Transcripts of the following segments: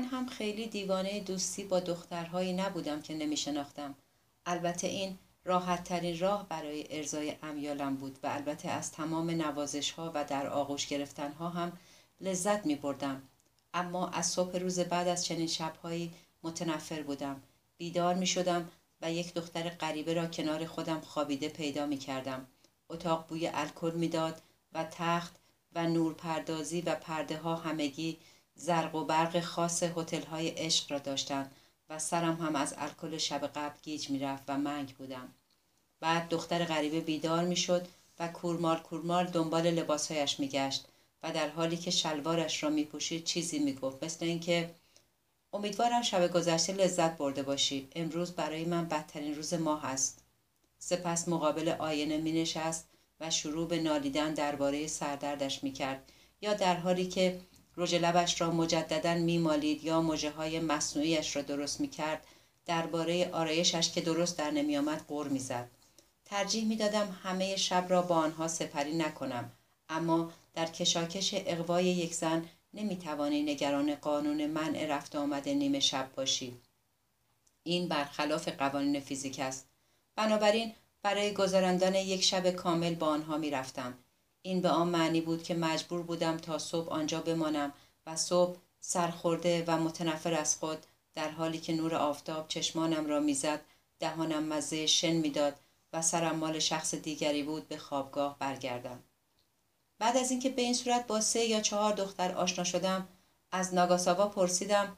من هم خیلی دیوانه دوستی با دخترهایی نبودم که نمی شناختم. البته این راحت ترین راه برای ارزای امیالم بود و البته از تمام نوازش ها و در آغوش گرفتن ها هم لذت می بردم. اما از صبح روز بعد از چنین شبهایی متنفر بودم. بیدار می شدم و یک دختر غریبه را کنار خودم خوابیده پیدا می کردم. اتاق بوی الکل می‌داد و تخت و نور پردازی و پرده ها همگی زرق و برق خاص هتل های عشق را داشتند و سرم هم از الکل شب قبل گیج می‌رفت و منگ بودم. بعد دختر غریبه بیدار می‌شد و کورمال کورمال دنبال لباسهایش میگشت و در حالی که شلوارش را میپوشید چیزی می‌گفت مثل اینکه امیدوارم شب گذشته لذت برده باشی. امروز برای من بدترین روز ماه است. سپس مقابل آینه می نشست و شروع به نالیدن درباره سردردش می کرد یا در حالی که رژ لبش را مجددا میمالید یا مژه های مصنوعیش را درست می کرد درباره آرایشش که درست در نمی آمد غور می زد. ترجیح می دادم همه شب را با آنها سپری نکنم اما در کشاکش اقوای یک زن نمی توانی نگران قانون منع رفت آمد نیمه شب باشی. این برخلاف قوانین فیزیک است. بنابراین برای گذراندن یک شب کامل با آنها می رفتم. این به آن معنی بود که مجبور بودم تا صبح آنجا بمانم و صبح سرخورده و متنفر از خود در حالی که نور آفتاب چشمانم را می‌زد دهانم مزه شن می‌داد و سرم مال شخص دیگری بود به خوابگاه برگردم. بعد از اینکه به این صورت با سه یا چهار دختر آشنا شدم از ناگاساوا پرسیدم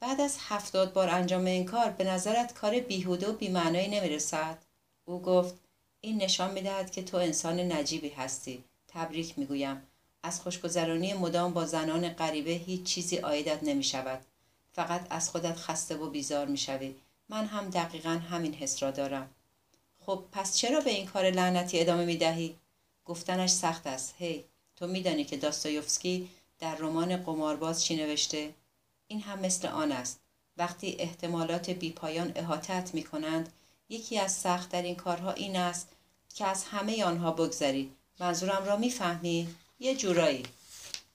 بعد از هفتاد بار انجام این کار به نظرت کار بیهوده و بیمعنایی نمی‌رسد؟ او گفت این نشان می‌دهد که تو انسان نجیبی هستی تبریک می‌گویم از خوشگذرانی مدام با زنان غریبه هیچ چیزی آیدت نمی شود. فقط از خودت خسته و بیزار می شوی. من هم دقیقا همین حس را دارم. خب پس چرا به این کار لعنتی ادامه می دهی؟ گفتنش سخت است. هی تو میدانی که داستایوفسکی در رمان قمارباز چی نوشته؟ این هم مثل آن است. وقتی احتمالات بیپایان احاطت می کنند یکی از سختترین کارها این است که از همه آنها بگذری منظورم را می‌فهمی؟ یه جورایی.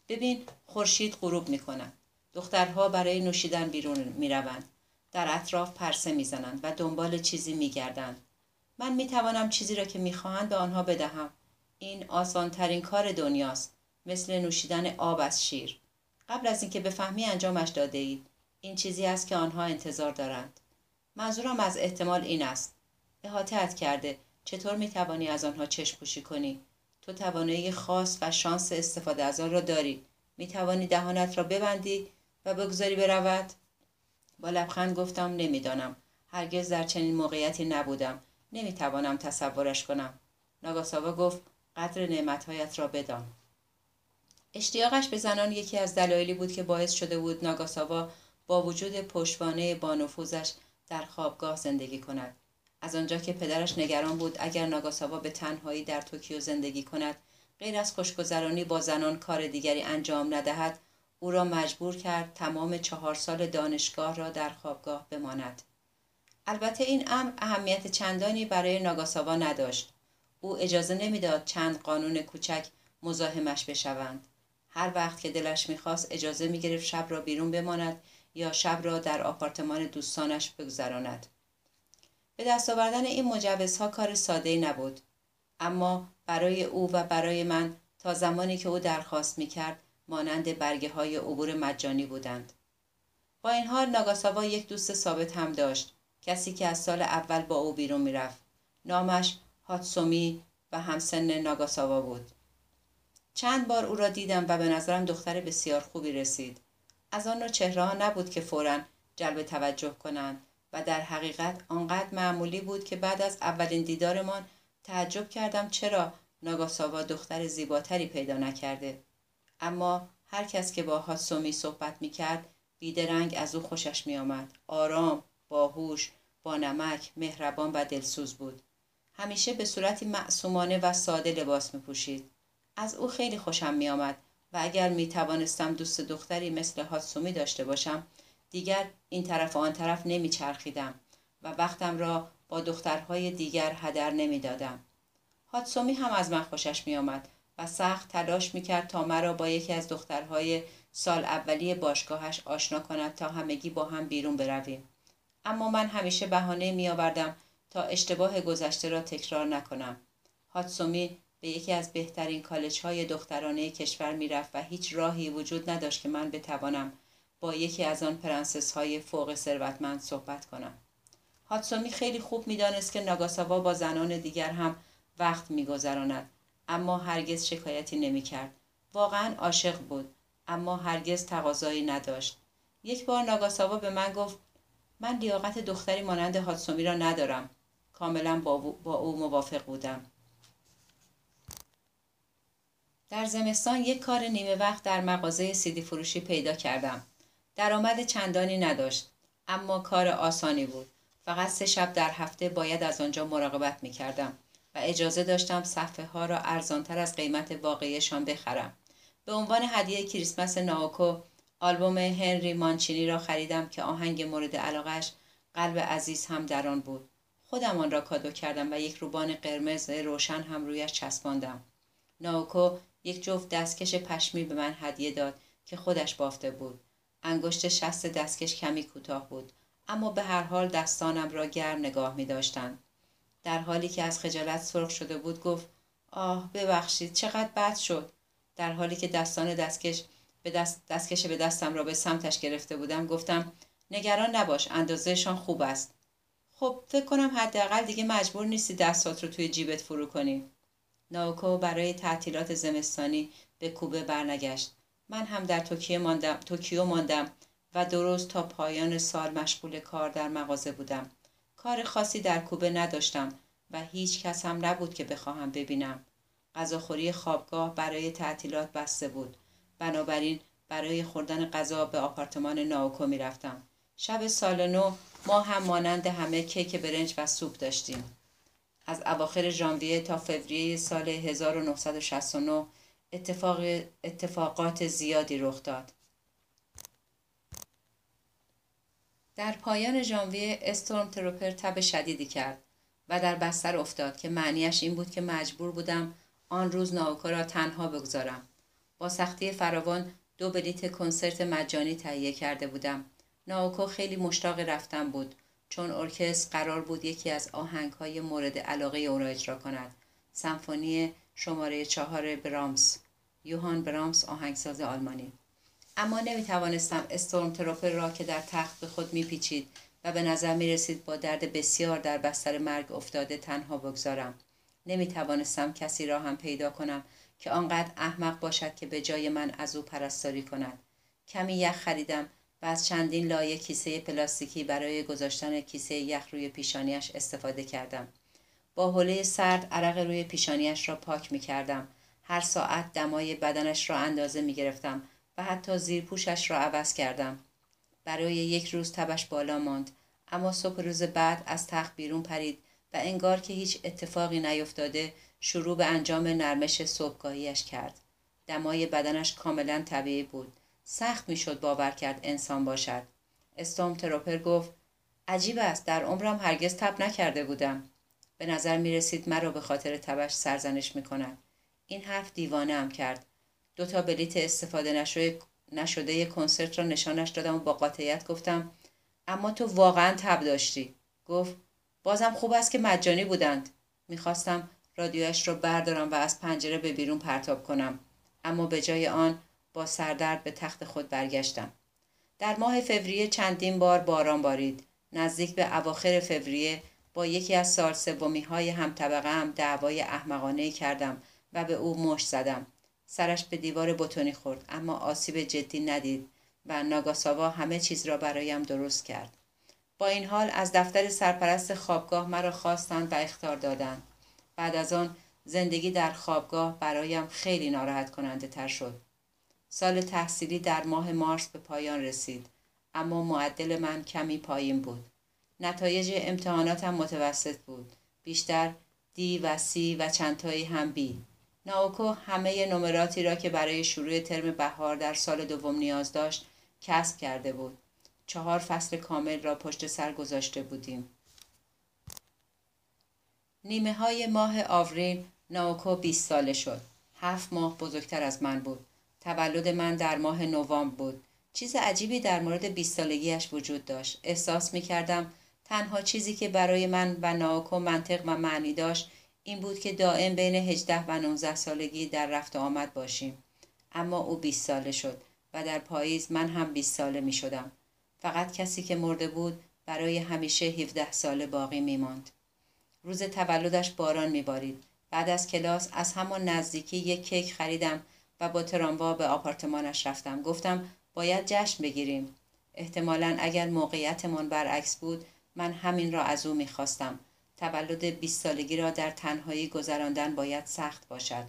ببین خورشید غروب می‌کند. دخترها برای نوشیدن بیرون می‌روند. در اطراف پرسه می‌زنند و دنبال چیزی میگردند. من می‌توانم چیزی را که می‌خواهند به آنها بدهم. این آسانترین کار دنیاست. مثل نوشیدن آب از شیر. قبل از اینکه بفهمی انجامش داده اید این چیزی است که آنها انتظار دارند. منظورم از احتمال این است. احاطت کرده. چطور می توانی از آنها چشم پوشی کنی؟ تو توانایی خاص و شانس استفاده از آن را داری. می توانی دهانت را ببندی و بگذاری برود. با لبخند گفتم نمی‌دانم. هرگز در چنین موقعیتی نبودم. نمی توانم تصورش کنم. ناگاساوا گفت قدر نعمتهایت را بدان. اشتیاقش به زنان یکی از دلایلی بود که باعث شده بود ناگاساوا با وجود پشتوانه بانفوذش در خوابگاه زندگی کند. از آنجا که پدرش نگران بود اگر ناگاساوا به تنهایی در توکیو زندگی کند غیر از خوشگذرانی با زنان کار دیگری انجام ندهد او را مجبور کرد تمام چهار سال دانشگاه را در خوابگاه بماند. البته این امر اهمیت چندانی برای ناگاساوا نداشت. او اجازه نمی‌داد چند قانون کوچک مزاحمش بشوند. هر وقت که دلش می‌خواست اجازه می‌گرفت شب را بیرون بماند یا شب را در آپارتمان دوستانش بگذراند. به دست آوردن این مجوزها کار ساده نبود. اما برای او و برای من تا زمانی که او درخواست می کرد مانند برگه های عبور مجانی بودند. با این حال ناگاساوا یک دوست ثابت هم داشت کسی که از سال اول با او بیرون می‌رفت. نامش هاتسومی و همسن ناگاساوا بود. چند بار او را دیدم و به نظرم دختر بسیار خوبی رسید. از آن نوع چهره نبود که فورا جلب توجه کنند. و در حقیقت آنقدر معمولی بود که بعد از اولین دیدارمان تعجب کردم چرا ناگاساوا دختر زیباتری پیدا نکرده اما هر کس که با هاسومی صحبت می کرد بیدرنگ از او خوشش می آمد. آرام، باهوش، با نمک، مهربان و دلسوز بود. همیشه به صورتی معصومانه و ساده لباس می پوشید. از او خیلی خوشم می آمد و اگر می توانستم دوست دختری مثل هاتسومی داشته باشم دیگر این طرف و آن طرف نمی چرخیدم و وقتم را با دخترهای دیگر هدر نمی دادم. هاتسومی هم از من خوشش می آمد و سخت تلاش می‌کرد تا مرا با یکی از دخترهای سال اولی باشگاهش آشنا کند تا همگی با هم بیرون برویم اما من همیشه بهانه میآوردم تا اشتباه گذشته را تکرار نکنم هاتسومی به یکی از بهترین کالج های دخترانه کشور می‌رفت و هیچ راهی وجود نداشت که من بتوانم با یکی از آن پرنسس های فوق ثروتمند صحبت کنم. هاتسومی خیلی خوب می‌دانست که ناگاساوا با زنان دیگر هم وقت میگذراند اما هرگز شکایتی نمی‌کرد. واقعا عاشق بود اما هرگز تقاضایی نداشت. یک بار ناگاساوا به من گفت من لیاقت دختری مانند هاتسومی را ندارم. کاملا با, با او موافق بودم. در زمستان یک کار نیمه وقت در مغازه سیدی فروشی پیدا کردم. درآمد چندانی نداشت اما کار آسانی بود فقط سه شب در هفته باید از آنجا مراقبت می کردم و اجازه داشتم صفحه ها را ارزانتر از قیمت واقعیشان بخرم. به عنوان هدیه کریسمس ناوکو آلبوم هنری مانچینی را خریدم که آهنگ مورد علاقش قلب عزیز هم در آن بود. خودم آن را کادو کردم و یک روبان قرمز روشن هم رویش چسباندم. ناوکو یک جفت دستکش پشمی به من هدیه داد که خودش بافته بود. انگشت شست دستکش کمی کوتاه بود اما به هر حال دستانم را گرم نگاه می داشتند. در حالی که از خجالت سرخ شده بود گفت آه ببخشید چقدر بد شد. در حالی که دستان دستکش به دست دستکش به دستم را به سمتش گرفته بودم گفتم نگران نباش اندازهشان خوب است. خب فکر کنم حداقل دیگه مجبور نیستی دستات رو توی جیبت فرو کنی. ناوکو برای تعطیلات زمستانی به کوبه برنگشت. من هم در توکیو ماندم, توکیو ماندم و درست تا پایان سال مشغول کار در مغازه بودم کار خاصی در کوبه نداشتم و هیچ کس هم نبود که بخواهم ببینم. غذاخوری خوابگاه برای تعطیلات بسته بود. بنابراین برای خوردن غذا به آپارتمان ناوکو می رفتم. شب سال نو ما هم مانند همه کیک برنج و سوپ داشتیم. از اواخر ژانویه تا فوریه سال 1969 اتفاق اتفاقات زیادی رخ داد. در پایان ژانویه استورم تروپر تب شدیدی کرد و در بستر افتاد که معنیش این بود که مجبور بودم آن روز ناوکو را تنها بگذارم. با سختی فراوان دو بلیت کنسرت مجانی تهیه کرده بودم. ناوکو خیلی مشتاق رفتن بود چون ارکستر قرار بود یکی از آهنگهای مورد علاقه او را اجرا کند. سمفونی شماره چهار برامس یوهان برامس آهنگساز آلمانی اما نمی توانستم استورم تروپر را که در تخت به خود میپیچید و به نظر می رسید با درد بسیار در بستر مرگ افتاده تنها بگذارم. نمی توانستم کسی را هم پیدا کنم که آنقدر احمق باشد که به جای من از او پرستاری کند. کمی یخ خریدم و از چندین لایه کیسه پلاستیکی برای گذاشتن کیسه یخ روی پیشانیش استفاده کردم. با حوله سرد عرق روی پیشانیش را پاک می کردم. هر ساعت دمای بدنش را اندازه می گرفتم و حتی زیرپوشش را عوض کردم. برای یک روز تبش بالا ماند اما صبح روز بعد از تخت بیرون پرید و انگار که هیچ اتفاقی نیفتاده شروع به انجام نرمش صبحگاهیش کرد. دمای بدنش کاملا طبیعی بود. سخت می‌شد باور کرد انسان باشد. استوم تروپر گفت عجیب است در عمرم هرگز تب نکرده بودم. به نظر می رسید مرا به خاطر تبش سرزنش می کند. این حرف دیوانه هم کرد. دو تا بلیت استفاده نشده, کنسرت را نشانش دادم و با قاطعیت گفتم اما تو واقعا تب داشتی. گفت بازم خوب است که مجانی بودند. می‌خواستم رادیویش را بردارم و از پنجره به بیرون پرتاب کنم. اما به جای آن با سردرد به تخت خود برگشتم. در ماه فوریه چندین بار باران بارید. نزدیک به اواخر فوریه با یکی از سال سومی های هم طبقه هم دعوای احمقانه کردم. و به او مشت زدم. سرش به دیوار بتونی خورد اما آسیب جدی ندید و ناگاساوا همه چیز را برایم درست کرد. با این حال از دفتر سرپرست خوابگاه مرا خواستند و اختار دادند. بعد از آن زندگی در خوابگاه برایم خیلی ناراحت کننده تر شد. سال تحصیلی در ماه مارس به پایان رسید اما معدل من کمی پایین بود. نتایج امتحاناتم متوسط بود. بیشتر دی و سی و چندتایی هم بی. ناوکو همه نمراتی را که برای شروع ترم بهار در سال دوم نیاز داشت کسب کرده بود. چهار فصل کامل را پشت سر گذاشته بودیم. نیمه های ماه آوریل ناوکو 20 ساله شد. هفت ماه بزرگتر از من بود تولد من در ماه نوامبر بود چیز عجیبی در مورد بیست سالگیش وجود داشت احساس می کردم تنها چیزی که برای من و ناکو منطق و معنی داشت این بود که دائم بین 18 و 19 سالگی در رفت آمد باشیم اما او 20 ساله شد و در پاییز من هم 20 ساله می شدم فقط کسی که مرده بود برای همیشه 17 ساله باقی می ماند. روز تولدش باران می بارید. بعد از کلاس از همان نزدیکی یک کیک خریدم و با تراموا به آپارتمانش رفتم. گفتم باید جشن بگیریم. احتمالا اگر موقعیتمان برعکس بود من همین را از او می‌خواستم تولد 20 سالگی را در تنهایی گذراندن باید سخت باشد.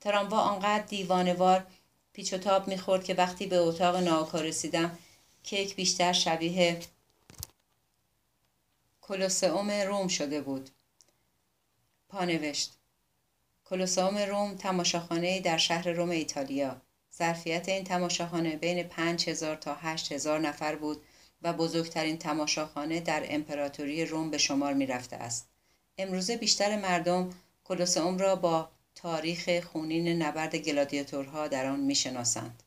تراموا آنقدر دیوانوار پیچ و تاب می‌خورد که وقتی به اتاق ناکا رسیدم کیک بیشتر شبیه کلوسئوم روم شده بود. پانوشت کلوسئوم روم تماشاخانه در شهر روم ایتالیا. ظرفیت این تماشاخانه بین 5000 تا 8000 نفر بود و بزرگترین تماشاخانه در امپراتوری روم به شمار می رفته است. امروزه بیشتر مردم کلوسئوم را با تاریخ خونین نبرد گلادیاتورها در آن می‌شناسند.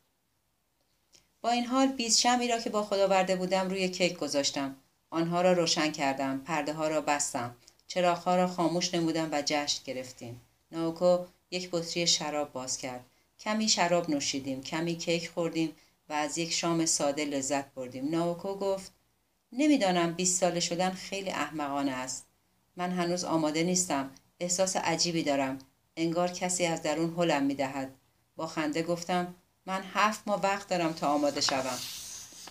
با این حال بیز شمی را که با خود آورده بودم روی کیک گذاشتم. آنها را روشن کردم، پرده ها را بستم، چراغها را خاموش نمودم و جشن گرفتیم. ناوکو یک بطری شراب باز کرد. کمی شراب نوشیدیم، کمی کیک خوردیم و از یک شام ساده لذت بردیم. ناوکو گفت نمی‌دانم 20 ساله شدن خیلی احمقانه است. من هنوز آماده نیستم. احساس عجیبی دارم. انگار کسی از درون حلم می دهد. با خنده گفتم من هفت ماه وقت دارم تا آماده شوم.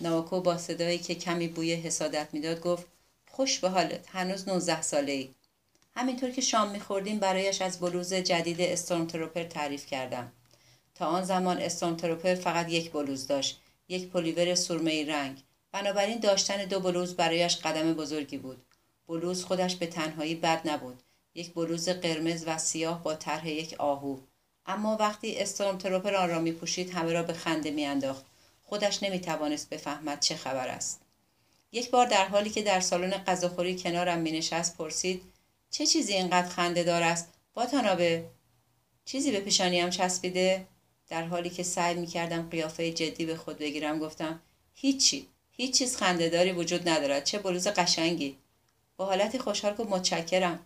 ناوکو با صدایی که کمی بوی حسادت می‌داد گفت خوش به حالت هنوز 19 ساله ای. همینطور که شام میخوردیم برایش از بلوز جدید استورم تعریف کردم. تا آن زمان استورم تروپر فقط یک بلوز داشت یک پلیور سرمه رنگ. بنابراین داشتن دو بلوز برایش قدم بزرگی بود. بلوز خودش به تنهایی بد نبود. یک بلوز قرمز و سیاه با طرح یک آهو. اما وقتی استورم تروپر آن را می پوشید همه را به خنده میانداخت. خودش نمی توانست بفهمد چه خبر است. یک بار در حالی که در سالن غذاخوری کنارم می نشست پرسید چه چیزی اینقدر خنده دار است؟ با تنابه چیزی به پیشانیم چسبیده؟ در حالی که سعی می کردم قیافه جدی به خود بگیرم گفتم هیچی هیچ چیز خندهداری وجود ندارد چه بلوز قشنگی. با حالتی خوشحال گفت متشکرم.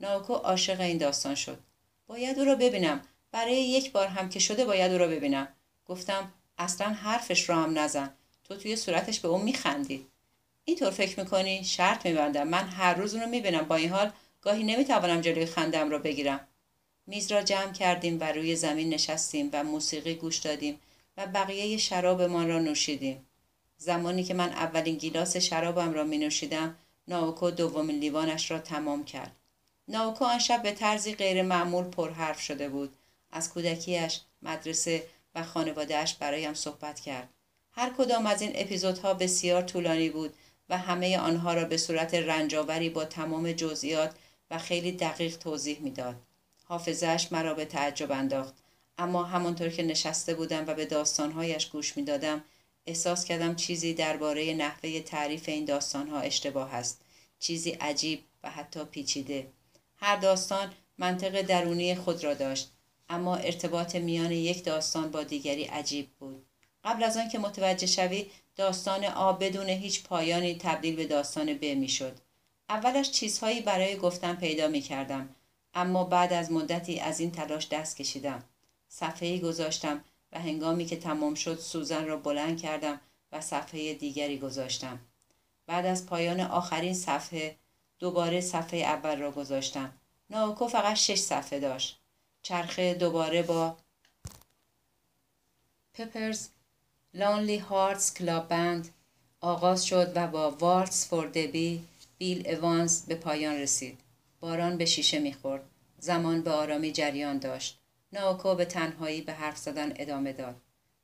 ناوکو عاشق این داستان شد. باید او را ببینم. برای یک بار هم که شده باید او را ببینم. گفتم اصلا حرفش را هم نزن. تو توی صورتش به اون میخندی. اینطور فکر می‌کنی؟ شرط میبندم. من هر روز اون رو می‌بینم. با این حال گاهی نمی‌توانم جلوی خندم را بگیرم. میز را جمع کردیم و روی زمین نشستیم و موسیقی گوش دادیم و بقیه شرابمان را نوشیدیم. زمانی که من اولین گیلاس شرابم را می نوشیدم ناوکو دومین لیوانش را تمام کرد. ناوکو آن شب به طرزی غیر معمول پرحرف شده بود. از کودکیش، مدرسه و خانوادهش برایم صحبت کرد. هر کدام از این اپیزودها بسیار طولانی بود و همه آنها را به صورت رنجاوری با تمام جزئیات و خیلی دقیق توضیح می‌داد. حافظش مرا به تعجب انداخت. اما همانطور که نشسته بودم و به داستانهایش گوش می‌دادم احساس کردم چیزی درباره نحوه تعریف این داستانها اشتباه است. چیزی عجیب و حتی پیچیده. هر داستان منطق درونی خود را داشت اما ارتباط میان یک داستان با دیگری عجیب بود. قبل از آن که متوجه شوی داستان آ بدون هیچ پایانی تبدیل به داستان ب می‌شد. اولش چیزهایی برای گفتن پیدا می کردم اما بعد از مدتی از این تلاش دست کشیدم. صفحه گذاشتم و هنگامی که تمام شد سوزن را بلند کردم و صفحه دیگری گذاشتم. بعد از پایان آخرین صفحه دوباره صفحه اول را گذاشتم. ناوکو فقط شش صفحه داشت. چرخه دوباره با پپرز لانلی هارتس کلاب بند آغاز شد و با وارتس فور دبی بیل اوانز به پایان رسید. باران به شیشه می‌خورد. زمان به آرامی جریان داشت. ناوکو به تنهایی به حرف زدن ادامه داد.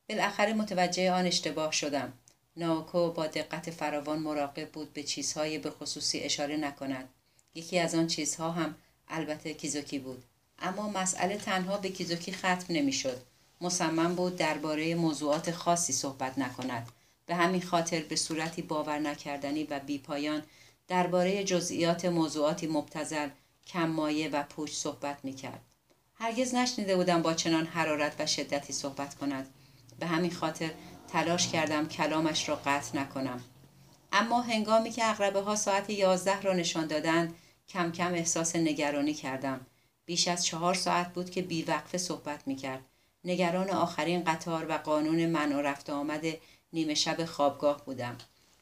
بالاخره متوجه آن اشتباه شدم. ناوکو با دقت فراوان مراقب بود به چیزهای به خصوصی اشاره نکند. یکی از آن چیزها هم البته کیزوکی بود. اما مسئله تنها به کیزوکی ختم نمی‌شد. مصمم بود درباره موضوعات خاصی صحبت نکند. به همین خاطر به صورتی باور نکردنی و بیپایان درباره جزئیات موضوعاتی مبتزل کم مایه و پوچ صحبت می کرد. هرگز نشنیده بودم با چنان حرارت و شدتی صحبت کند به همین خاطر تلاش کردم کلامش را قطع نکنم اما هنگامی که اقربه ها ساعت یازده را نشان دادند کم کم احساس نگرانی کردم بیش از چهار ساعت بود که بیوقفه صحبت می کرد. نگران آخرین قطار و قانون من و رفت آمد نیمه شب خوابگاه بودم.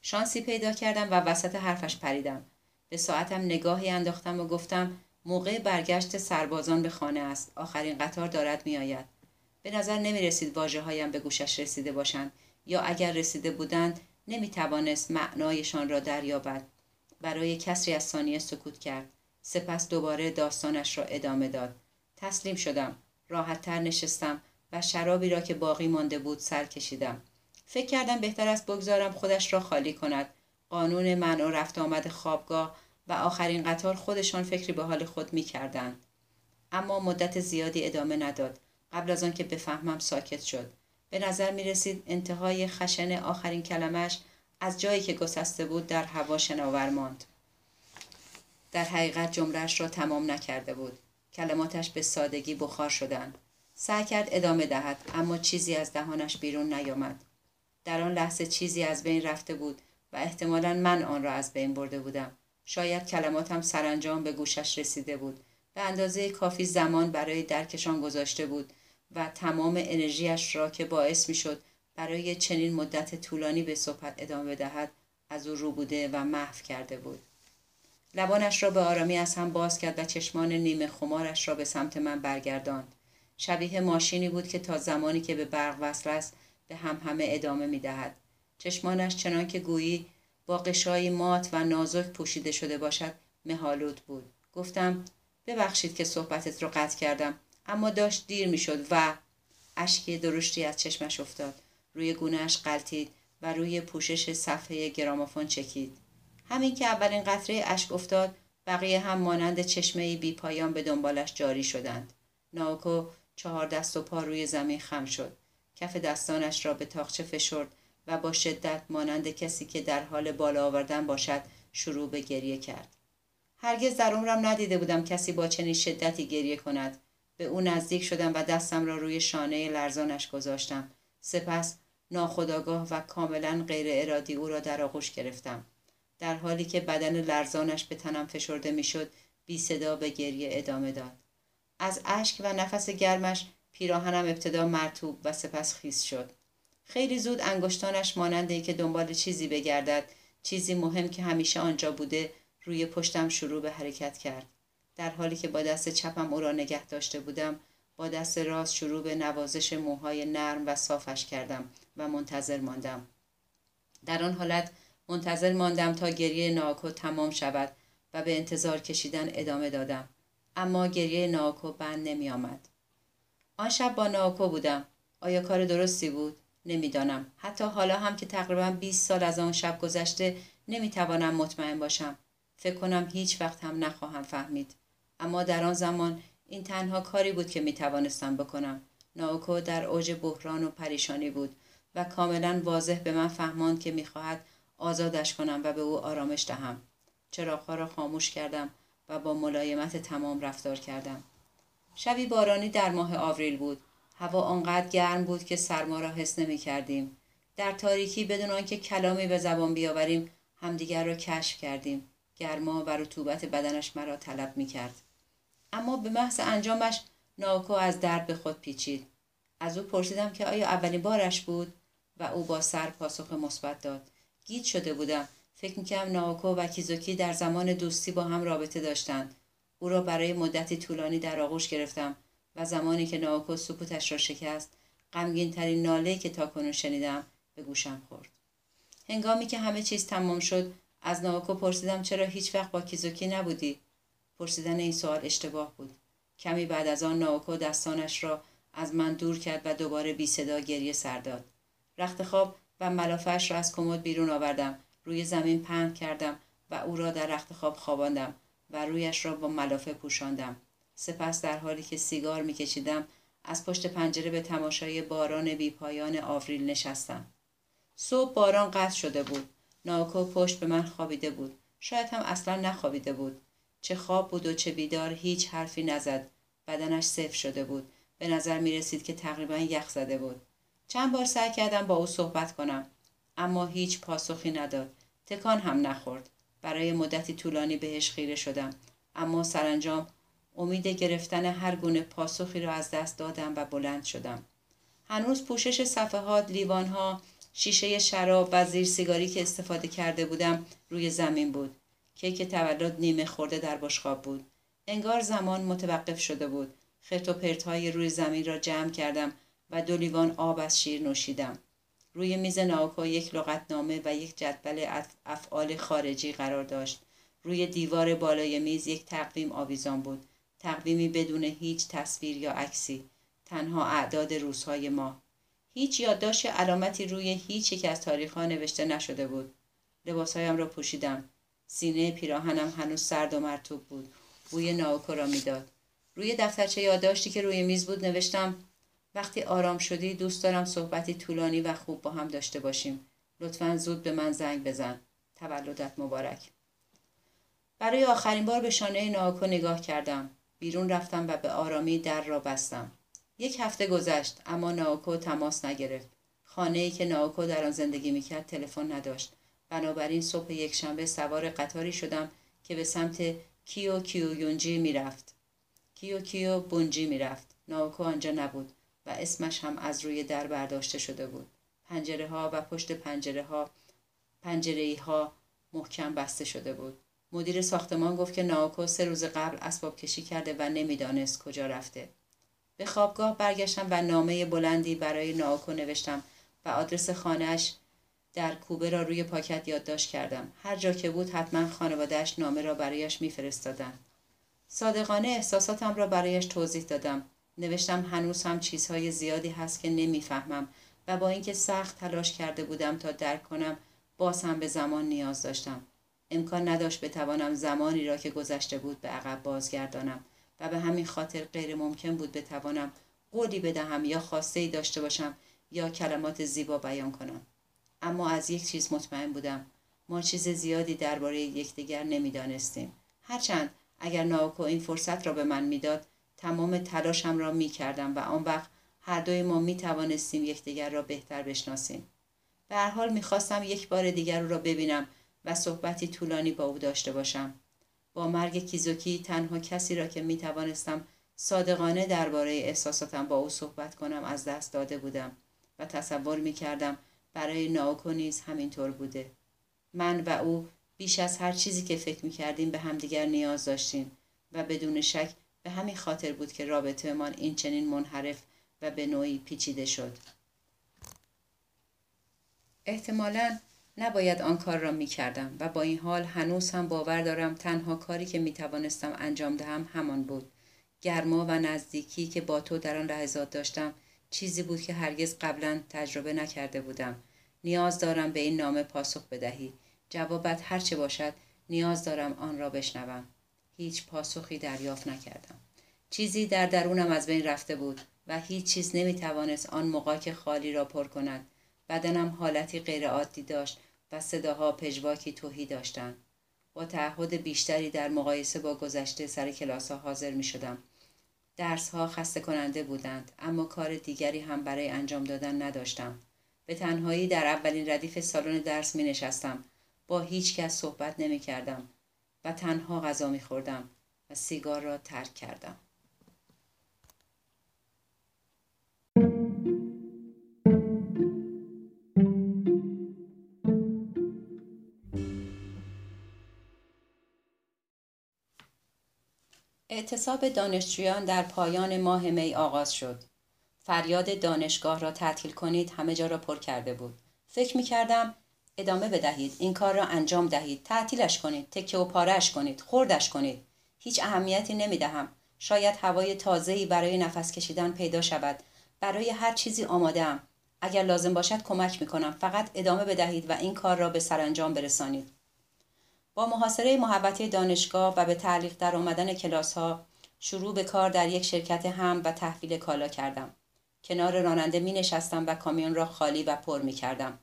شانسی پیدا کردم و وسط حرفش پریدم. به ساعتم نگاهی انداختم و گفتم موقع برگشت سربازان به خانه است. آخرین قطار دارد می آید. به نظر نمی رسید واجه هایم به گوشش رسیده باشند یا اگر رسیده بودند نمی توانست معنایشان را دریابد. برای کسری از ثانیه سکوت کرد. سپس دوباره داستانش را ادامه داد. تسلیم شدم. راحتتر نشستم و شرابی را که باقی مانده بود سر کشیدم. فکر کردم بهتر است بگذارم خودش را خالی کند. قانون من و رفت آمد خوابگاه و آخرین قطار خودشان فکری به حال خود می کردن. اما مدت زیادی ادامه نداد. قبل از آنکه بفهمم ساکت شد. به نظر می رسید انتهای خشن آخرین کلمش از جایی که گسسته بود در هوا شناور ماند. در حقیقت جملهش را تمام نکرده بود. کلماتش به سادگی بخار شدند. سعی کرد ادامه دهد اما چیزی از دهانش بیرون نیامد. در آن لحظه چیزی از بین رفته بود و احتمالا من آن را از بین برده بودم. شاید کلماتم سرانجام به گوشش رسیده بود. به اندازه کافی زمان برای درکشان گذاشته بود و تمام انرژیش را که باعث می شد برای چنین مدت طولانی به صحبت ادامه دهد از او رو بوده و محو کرده بود. لبانش را به آرامی از هم باز کرد و چشمان نیمه خمارش را به سمت من برگرداند. شبیه ماشینی بود که تا زمانی که به برق وصل است به هم همه ادامه می دهد. چشمانش چنان که گویی با قشای مات و نازک پوشیده شده باشد مهالود بود. گفتم ببخشید که صحبتت رو قطع کردم اما داشت دیر می شد و اشکی درشتی از چشمش افتاد. روی گونهش قلتید و روی پوشش صفحه گرامافون چکید. همین که اولین قطره اشک افتاد بقیه هم مانند چشمه بی پایان به دنبالش جاری شدند. ناوکو چهار دست و پا روی زمین خم شد. کف دستانش را به تاخچه فشرد و با شدت مانند کسی که در حال بالا آوردن باشد شروع به گریه کرد. هرگز در عمرم ندیده بودم کسی با چنین شدتی گریه کند. به او نزدیک شدم و دستم را روی شانه لرزانش گذاشتم. سپس ناخداگاه و کاملا غیر ارادی او را در آغوش گرفتم. در حالی که بدن لرزانش به تنم فشرده می‌شد بی صدا به گریه ادامه داد. از اشک و نفس گرمش پیراهنم ابتدا مرتوب و سپس خیس شد. خیلی زود انگشتانش مانند ای که دنبال چیزی بگردد چیزی مهم که همیشه آنجا بوده روی پشتم شروع به حرکت کرد. در حالی که با دست چپم او را نگه داشته بودم با دست راست شروع به نوازش موهای نرم و صافش کردم و منتظر ماندم. در آن حالت منتظر ماندم تا گریه ناکو تمام شود و به انتظار کشیدن ادامه دادم. اما گریه ناکو بند نمی آمد. آن شب با ناکو بودم. آیا کار درستی بود؟ نمی‌دانم. حتی حالا هم که تقریبا 20 سال از آن شب گذشته نمی‌توانم مطمئن باشم. فکر کنم هیچ وقت هم نخواهم فهمید. اما در آن زمان این تنها کاری بود که می توانستم بکنم. ناوکو در اوج بحران و پریشانی بود و کاملا واضح به من فهماند که می‌خواهد آزادش کنم و به او آرامش دهم. چراغها را خاموش کردم و با ملایمت تمام رفتار کردم. شبی بارانی در ماه آوریل بود. هوا آنقدر گرم بود که سرما را حس نمی کردیم. در تاریکی بدون آنکه کلامی به زبان بیاوریم همدیگر را کشف کردیم. گرما و رطوبت بدنش مرا طلب می کرد. اما به محض انجامش ناکو از درد به خود پیچید. از او پرسیدم که آیا اولین بارش بود و او با سر پاسخ مثبت داد. گیت شده بودم. فکر می‌کردم ناوکو و کیزوکی در زمان دوستی با هم رابطه داشتند. او را برای مدتی طولانی در آغوش گرفتم و زمانی که ناوکو سکوتش را شکست غمگین ترین ناله که تاکنون شنیدم به گوشم خورد. هنگامی که همه چیز تمام شد از ناوکو پرسیدم چرا هیچ وقت با کیزوکی نبودی؟ پرسیدن این سوال اشتباه بود. کمی بعد از آن ناوکو دستانش را از من دور کرد و دوباره بی صدا گریه سر داد. رخت خواب و ملافش را از کمد بیرون آوردم روی زمین پهن کردم و او را در رخت خواب خواباندم و رویش را با ملافه پوشاندم. سپس در حالی که سیگار میکشیدم از پشت پنجره به تماشای باران بیپایان آوریل نشستم. صبح باران قطع شده بود. ناکو پشت به من خوابیده بود. شاید هم اصلا نخوابیده بود. چه خواب بود و چه بیدار هیچ حرفی نزد. بدنش صفر شده بود. به نظر می رسید که تقریبا یخ زده بود. چند بار سعی کردم با او صحبت کنم اما هیچ پاسخی نداد. تکان هم نخورد. برای مدتی طولانی بهش خیره شدم. اما سرانجام امید گرفتن هر گونه پاسخی را از دست دادم و بلند شدم. هنوز پوشش صفحات لیوانها شیشه شراب و زیر سیگاری که استفاده کرده بودم روی زمین بود. کیک تولد نیمه خورده در بشقاب بود. انگار زمان متوقف شده بود. خرت و پرتهای روی زمین را جمع کردم و دو لیوان آب از شیر نوشیدم. روی میز ناوکو یک لغتنامه و یک جدول افعال خارجی قرار داشت. روی دیوار بالای میز یک تقویم آویزان بود. تقویمی بدون هیچ تصویر یا عکسی. تنها اعداد روزهای ماه. هیچ یادداشت علامتی روی هیچ یک از تاریخها نوشته نشده بود. لباسهایم را پوشیدم. سینه پیراهنم هنوز سرد و مرتوب بود. بوی ناوکو را می‌داد. روی دفترچه یادداشتی که روی میز بود نوشتم وقتی آرام شدی دوست دارم صحبتی طولانی و خوب با هم داشته باشیم. لطفا زود به من زنگ بزن. تولدت مبارک. برای آخرین بار به شانه ناوکو نگاه کردم. بیرون رفتم و به آرامی در را بستم. یک هفته گذشت اما ناوکو تماس نگرفت. خانه ای که ناوکو در آن زندگی می‌کرد تلفن نداشت. بنابراین صبح یک شنبه سوار قطاری شدم که به سمت کیو کیو یونجی می‌رفت. کیو کیو بونجی می‌رفت. ناوکو آنجا نبود. و اسمش هم از روی در برداشته شده بود. پنجره ها و پشت پنجره ها پنجره ها محکم بسته شده بود. مدیر ساختمان گفت که ناوکو سه روز قبل اسباب کشی کرده و نمی‌دانست کجا رفته. به خوابگاه برگشتم و نامه بلندی برای ناوکو نوشتم و آدرس خانهش در کوبه را روی پاکت یادداشت کردم. هر جا که بود حتما خانوادهش نامه را برایش میفرستادند صادقانه احساساتم را برایش توضیح دادم. نوشتم هنوز هم چیزهای زیادی هست که نمی‌فهمم و با اینکه سخت تلاش کرده بودم تا درک کنم باز هم به زمان نیاز داشتم. امکان نداشت بتوانم زمانی را که گذشته بود به عقب بازگردانم و به همین خاطر غیر ممکن بود بتوانم قولی بدهم یا خواسته ای داشته باشم یا کلمات زیبا بیان کنم. اما از یک چیز مطمئن بودم. ما چیز زیادی درباره یکدیگر نمی‌دانستیم. هرچند اگر ناوکو این فرصت را به من می‌داد تمام تلاشم را می کردم و آن وقت هر دوی ما می توانستیم یکدیگر را بهتر بشناسیم. به هر حال می‌خواستم یک بار دیگر او را ببینم و صحبتی طولانی با او داشته باشم. با مرگ کیزوکی تنها کسی را که می توانستم صادقانه درباره احساساتم با او صحبت کنم از دست داده بودم و تصور می کردم برای ناوکو نیز همینطور بوده. من و او بیش از هر چیزی که فکر می کردیم به همدیگر نیاز داشتیم و بدون شک به همین خاطر بود که رابطهمان این چنین منحرف و به نوعی پیچیده شد. احتمالا نباید آن کار را می کردم و با این حال هنوز هم باور دارم تنها کاری که می توانستم انجام دهم همان بود. گرما و نزدیکی که با تو در آن لحظات داشتم چیزی بود که هرگز قبلا تجربه نکرده بودم. نیاز دارم به این نامه پاسخ بدهی. جوابت هرچه باشد نیاز دارم آن را بشنوم. هیچ پاسخی دریافت نکردم چیزی در درونم از بین رفته بود و هیچ چیز نمی توانست آن مقاک خالی را پر کند بدنم حالتی غیرعادی داشت و صداها پژواکی توهی داشتند با تعهد بیشتری در مقایسه با گذشته سر کلاس ها حاضر می شدم. درس ها خسته کننده بودند اما کار دیگری هم برای انجام دادن نداشتم. به تنهایی در اولین ردیف سالن درس می نشستم. با هیچ کس صحبت نمی کردم و تنها غذا می خوردم و سیگار را ترک کردم. اعتصاب دانشجویان در پایان ماه می آغاز شد. فریاد دانشگاه را تعطیل کنید همه جا را پر کرده بود. فکر می کردم ادامه بدهید. این کار را انجام دهید. تعطیلش کنید. تکه و پارش کنید. خوردش کنید. هیچ اهمیتی نمی دهم شاید هوای تازه‌ای برای نفس کشیدن پیدا شود. برای هر چیزی آماده ام اگر لازم باشد کمک می کنم فقط ادامه بدهید و این کار را به سرانجام برسانید. با محاصره محبتی دانشگاه و به تعلیق در آمدن کلاس ها شروع به کار در یک شرکت هم و تحویل کالا کردم. کنار راننده می نشستم و کامیون را خالی و پر می کردم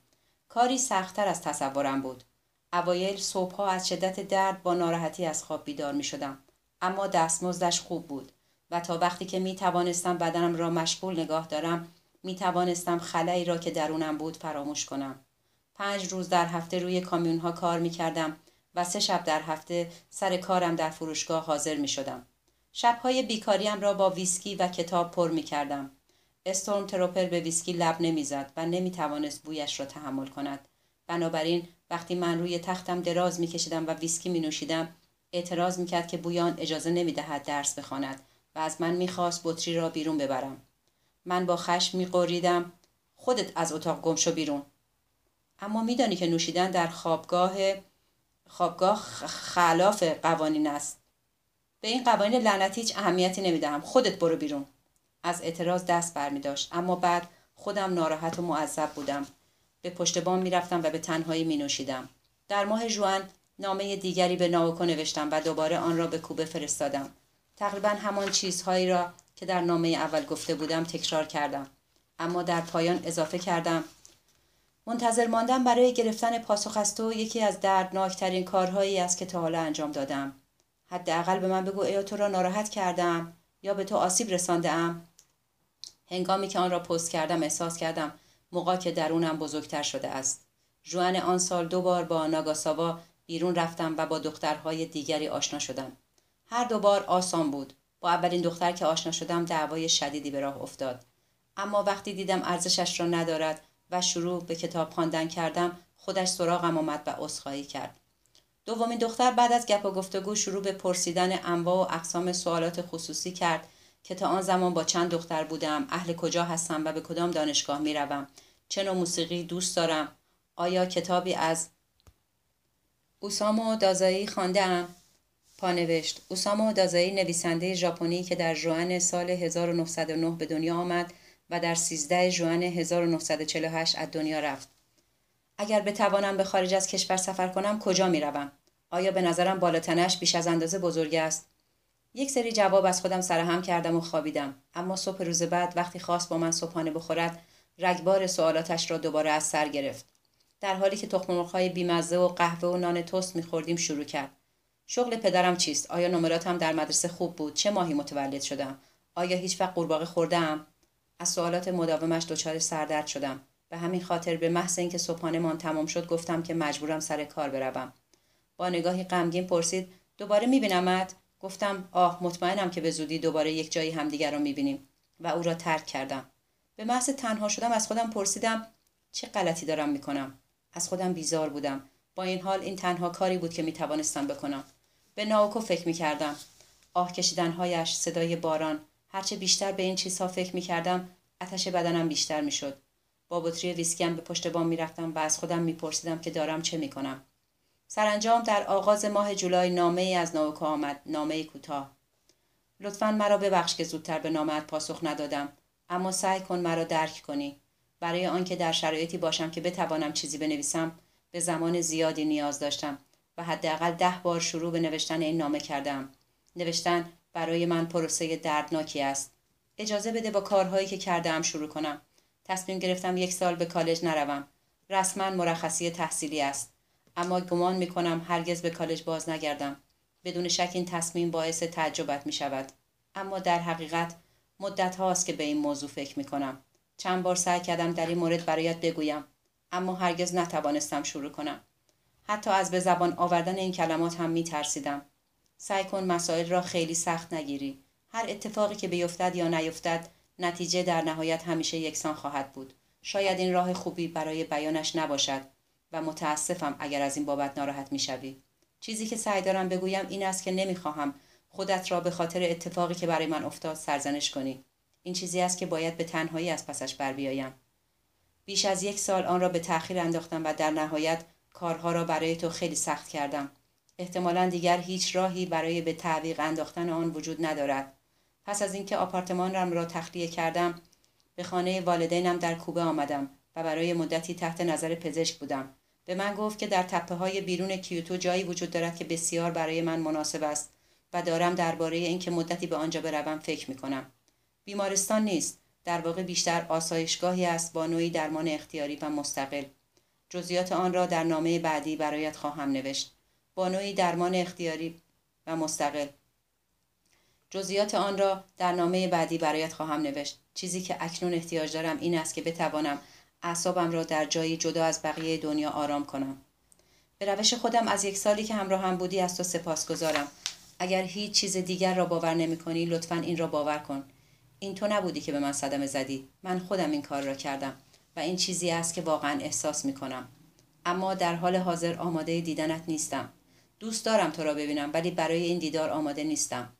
کاری سختتر از تصورم بود اوایل صبحها از شدت درد با ناراحتی از خواب بیدار می شدم اما دستمزدش خوب بود و تا وقتی که می توانستم بدنم را مشغول نگاه دارم می توانستم خلایی را که درونم بود فراموش کنم. پنج روز در هفته روی کامیون ها کار می کردم و سه شب در هفته سر کارم در فروشگاه حاضر می شدم. شبهای بیکاریم را با ویسکی و کتاب پر می کردم. استورم تروپر به ویسکی لب نمی‌زد و نمی توانست بویش را تحمل کند. بنابراین وقتی من روی تختم دراز می کشیدم و ویسکی می نوشیدم اعتراض می کرد که بوی آن اجازه نمی دهد درس بخواند و از من می خواست بطری را بیرون ببرم. من با خشم می قوریدم خودت از اتاق گم شو بیرون. اما میدانی که نوشیدن در خوابگاه خوابگاه خلاف قوانین است. به این قوانین لعنتی هیچ اهمیتی نمی‌دهم. خودت برو بیرون. از اعتراض دست برمی داشت. اما بعد خودم ناراحت و معذب بودم. به پشت بام می‌رفتم و به تنهایی می نوشیدم. در ماه جوان نامه دیگری به ناوکو نوشتم و دوباره آن را به کوبه فرستادم. تقریبا همان چیزهایی را که در نامه اول گفته بودم تکرار کردم. اما در پایان اضافه کردم منتظر ماندن برای گرفتن پاسخ از تو یکی از دردناکترین کارهایی است که تا حالا انجام دادم. حداقل به من بگو ایا تو را ناراحت کردم یا به تو آسیب رساندم هنگامی که آن را پست کردم احساس کردم موقع که درونم بزرگتر شده است. جوان آن سال دو بار با ناگاساوا بیرون رفتم و با دخترهای دیگری آشنا شدم. هر دو بار آسان بود. با اولین دختر که آشنا شدم دعوای شدیدی به راه افتاد. اما وقتی دیدم ارزشش را ندارد و شروع به کتاب خواندن کردم خودش سراغم آمد و عذرخواهی کرد. دومین دختر بعد از گپ و گفتگو شروع به پرسیدن انواع و اقسام سوالات خصوصی کرد که تا آن زمان با چند دختر بودم اهل کجا هستم و به کدام دانشگاه می روم چه نوع موسیقی دوست دارم آیا کتابی از اوسامو دازایی خانده ام پانوشت اوسامو دازایی نویسنده ژاپنی که در جوان سال 1909 به دنیا آمد و در 13 جوان 1948 از دنیا رفت اگر بتوانم به خارج از کشور سفر کنم کجا می روم؟ آیا به نظرم بالاتنش بیش از اندازه بزرگ است؟ یک سری جواب از خودم سرهم کردم و خوابیدم. اما صبح روز بعد وقتی خواست با من صبحانه بخورد رگبار سوالاتش را دوباره از سر گرفت. در حالی که تخم مرغ‌های بیمزه و قهوه و نان تست میخوردیم شروع کرد. شغل پدرم چیست؟ آیا نمراتم در مدرسه خوب بود؟ چه ماهی متولد شدم؟ آیا هیچ وقت قورباغه خوردم از سوالات مداومش دچار سردرد شدم. به همین خاطر به محض اینکه صبحانهمان تمام شد گفتم که مجبورم سر کار بروم. با نگاهی غمگین پرسید دوباره میبینمت؟ گفتم آه مطمئنم که به زودی دوباره یک جایی همدیگر را می‌بینیم. و او را ترک کردم. به محض تنها شدم از خودم پرسیدم چه غلطی دارم می‌کنم؟ از خودم بیزار بودم. با این حال این تنها کاری بود که می‌توانستم بکنم. به ناوکو فکر می‌کردم. آه کشیدنهایش صدای باران هرچه بیشتر به این چیزها فکر می‌کردم آتش بدنم بیشتر می‌شد. با بطری ویسکیم به پشت بام می‌رفتم و از خودم میپرسیدم که دارم چه می‌کنم. سرانجام در آغاز ماه جولای نامه ای از ناوکا آمد نامه کوتاه. لطفا مرا ببخش که زودتر به نامت پاسخ ندادم اما سعی کن مرا درک کنی. برای آنکه در شرایطی باشم که بتوانم چیزی بنویسم به زمان زیادی نیاز داشتم و حداقل ده بار شروع به نوشتن این نامه کردم. نوشتن برای من پروسه دردناکی است. اجازه بده با کارهایی که کردم شروع کنم. تصمیم گرفتم یک سال به کالج نروم. رسما مرخصی تحصیلی است. اما گمان می کنم هرگز به کالج باز نگردم. بدون شک این تصمیم باعث تعجبت می شود اما در حقیقت مدت هاست که به این موضوع فکر می کنم چند بار سعی کردم در این مورد برایت بگویم اما هرگز نتوانستم شروع کنم. حتی از به زبان آوردن این کلمات هم می ترسیدم سعی کن مسائل را خیلی سخت نگیری. هر اتفاقی که بیفتد یا نیفتد نتیجه در نهایت همیشه یکسان خواهد بود. شاید این راه خوبی برای بیانش نباشد. و متاسفم اگر از این بابت ناراحت می‌شوی. چیزی که سعی دارم بگویم این است که نمی‌خواهم خودت را به خاطر اتفاقی که برای من افتاد سرزنش کنی. این چیزی است که باید به تنهایی از پسش بر بیایم. بیش از یک سال آن را به تأخیر انداختم و در نهایت کارها را برای تو خیلی سخت کردم. احتمالا دیگر هیچ راهی برای به تعویق انداختن آن وجود ندارد. پس از اینکه آپارتمانم را تخلیه کردم به خانه والدینم در کوبه آمدم و برای مدتی تحت نظر پزشک بودم. به من گفت که در تپه های بیرون کیوتو جایی وجود دارد که بسیار برای من مناسب است و دارم درباره اینکه مدتی به آنجا بروم فکر می کنم. بیمارستان نیست. در واقع بیشتر آسایشگاهی است با نوعی درمان اختیاری و مستقل. جزئیات آن را در نامه بعدی برایت خواهم نوشت. با نوعی درمان اختیاری و مستقل. جزئیات آن را در نامه بعدی برایت خواهم نوشت. چیزی که اکنون احتیاج دارم این است که بتوانم اعصابم را در جایی جدا از بقیه دنیا آرام کنم. به روش خودم از یک سالی که همراه هم بودی از تو سپاس گذارم اگر هیچ چیز دیگر را باور نمی کنی لطفا این را باور کن. این تو نبودی که به من صدمه زدی. من خودم این کار را کردم و این چیزی است که واقعا احساس می کنم. اما در حال حاضر آماده دیدنت نیستم. دوست دارم تو را ببینم ولی برای این دیدار آماده نیستم.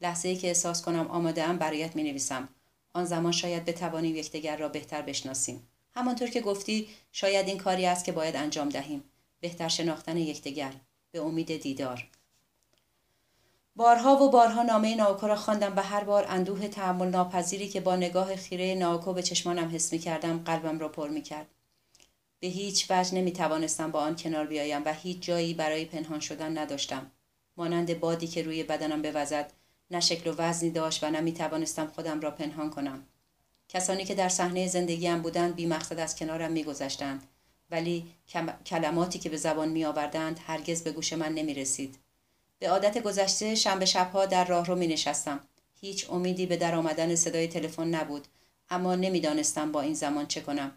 لحظه ای که احساس کنم آماده ام برایت می نویسم. آن زمان شاید بتوانیم یکدیگر را بهتر بشناسیم. همانطور که گفتی شاید این کاری است که باید انجام دهیم بهتر شناختن یکدیگر به امید دیدار بارها و بارها نامه ناوکو را خواندم و هر بار اندوه تحمل ناپذیری که با نگاه خیره ناوکو به چشمانم حس می کردم قلبم را پر می کرد. به هیچ وجه نمی توانستم با آن کنار بیایم و هیچ جایی برای پنهان شدن نداشتم. مانند بادی که روی بدنم بوزد نه شکل و وزنی داشت و نه می توانستم خودم را پنهان کنم. کسانی که در صحنه زندگیم بودند بی مقصد از کنارم میگذشتند ولی کلماتی که به زبان می آوردند هرگز به گوش من نمی رسید. به عادت گذشته شنبه شبها در راهرو می نشستم. هیچ امیدی به در آمدن صدای تلفن نبود اما نمی‌دانستم با این زمان چه کنم.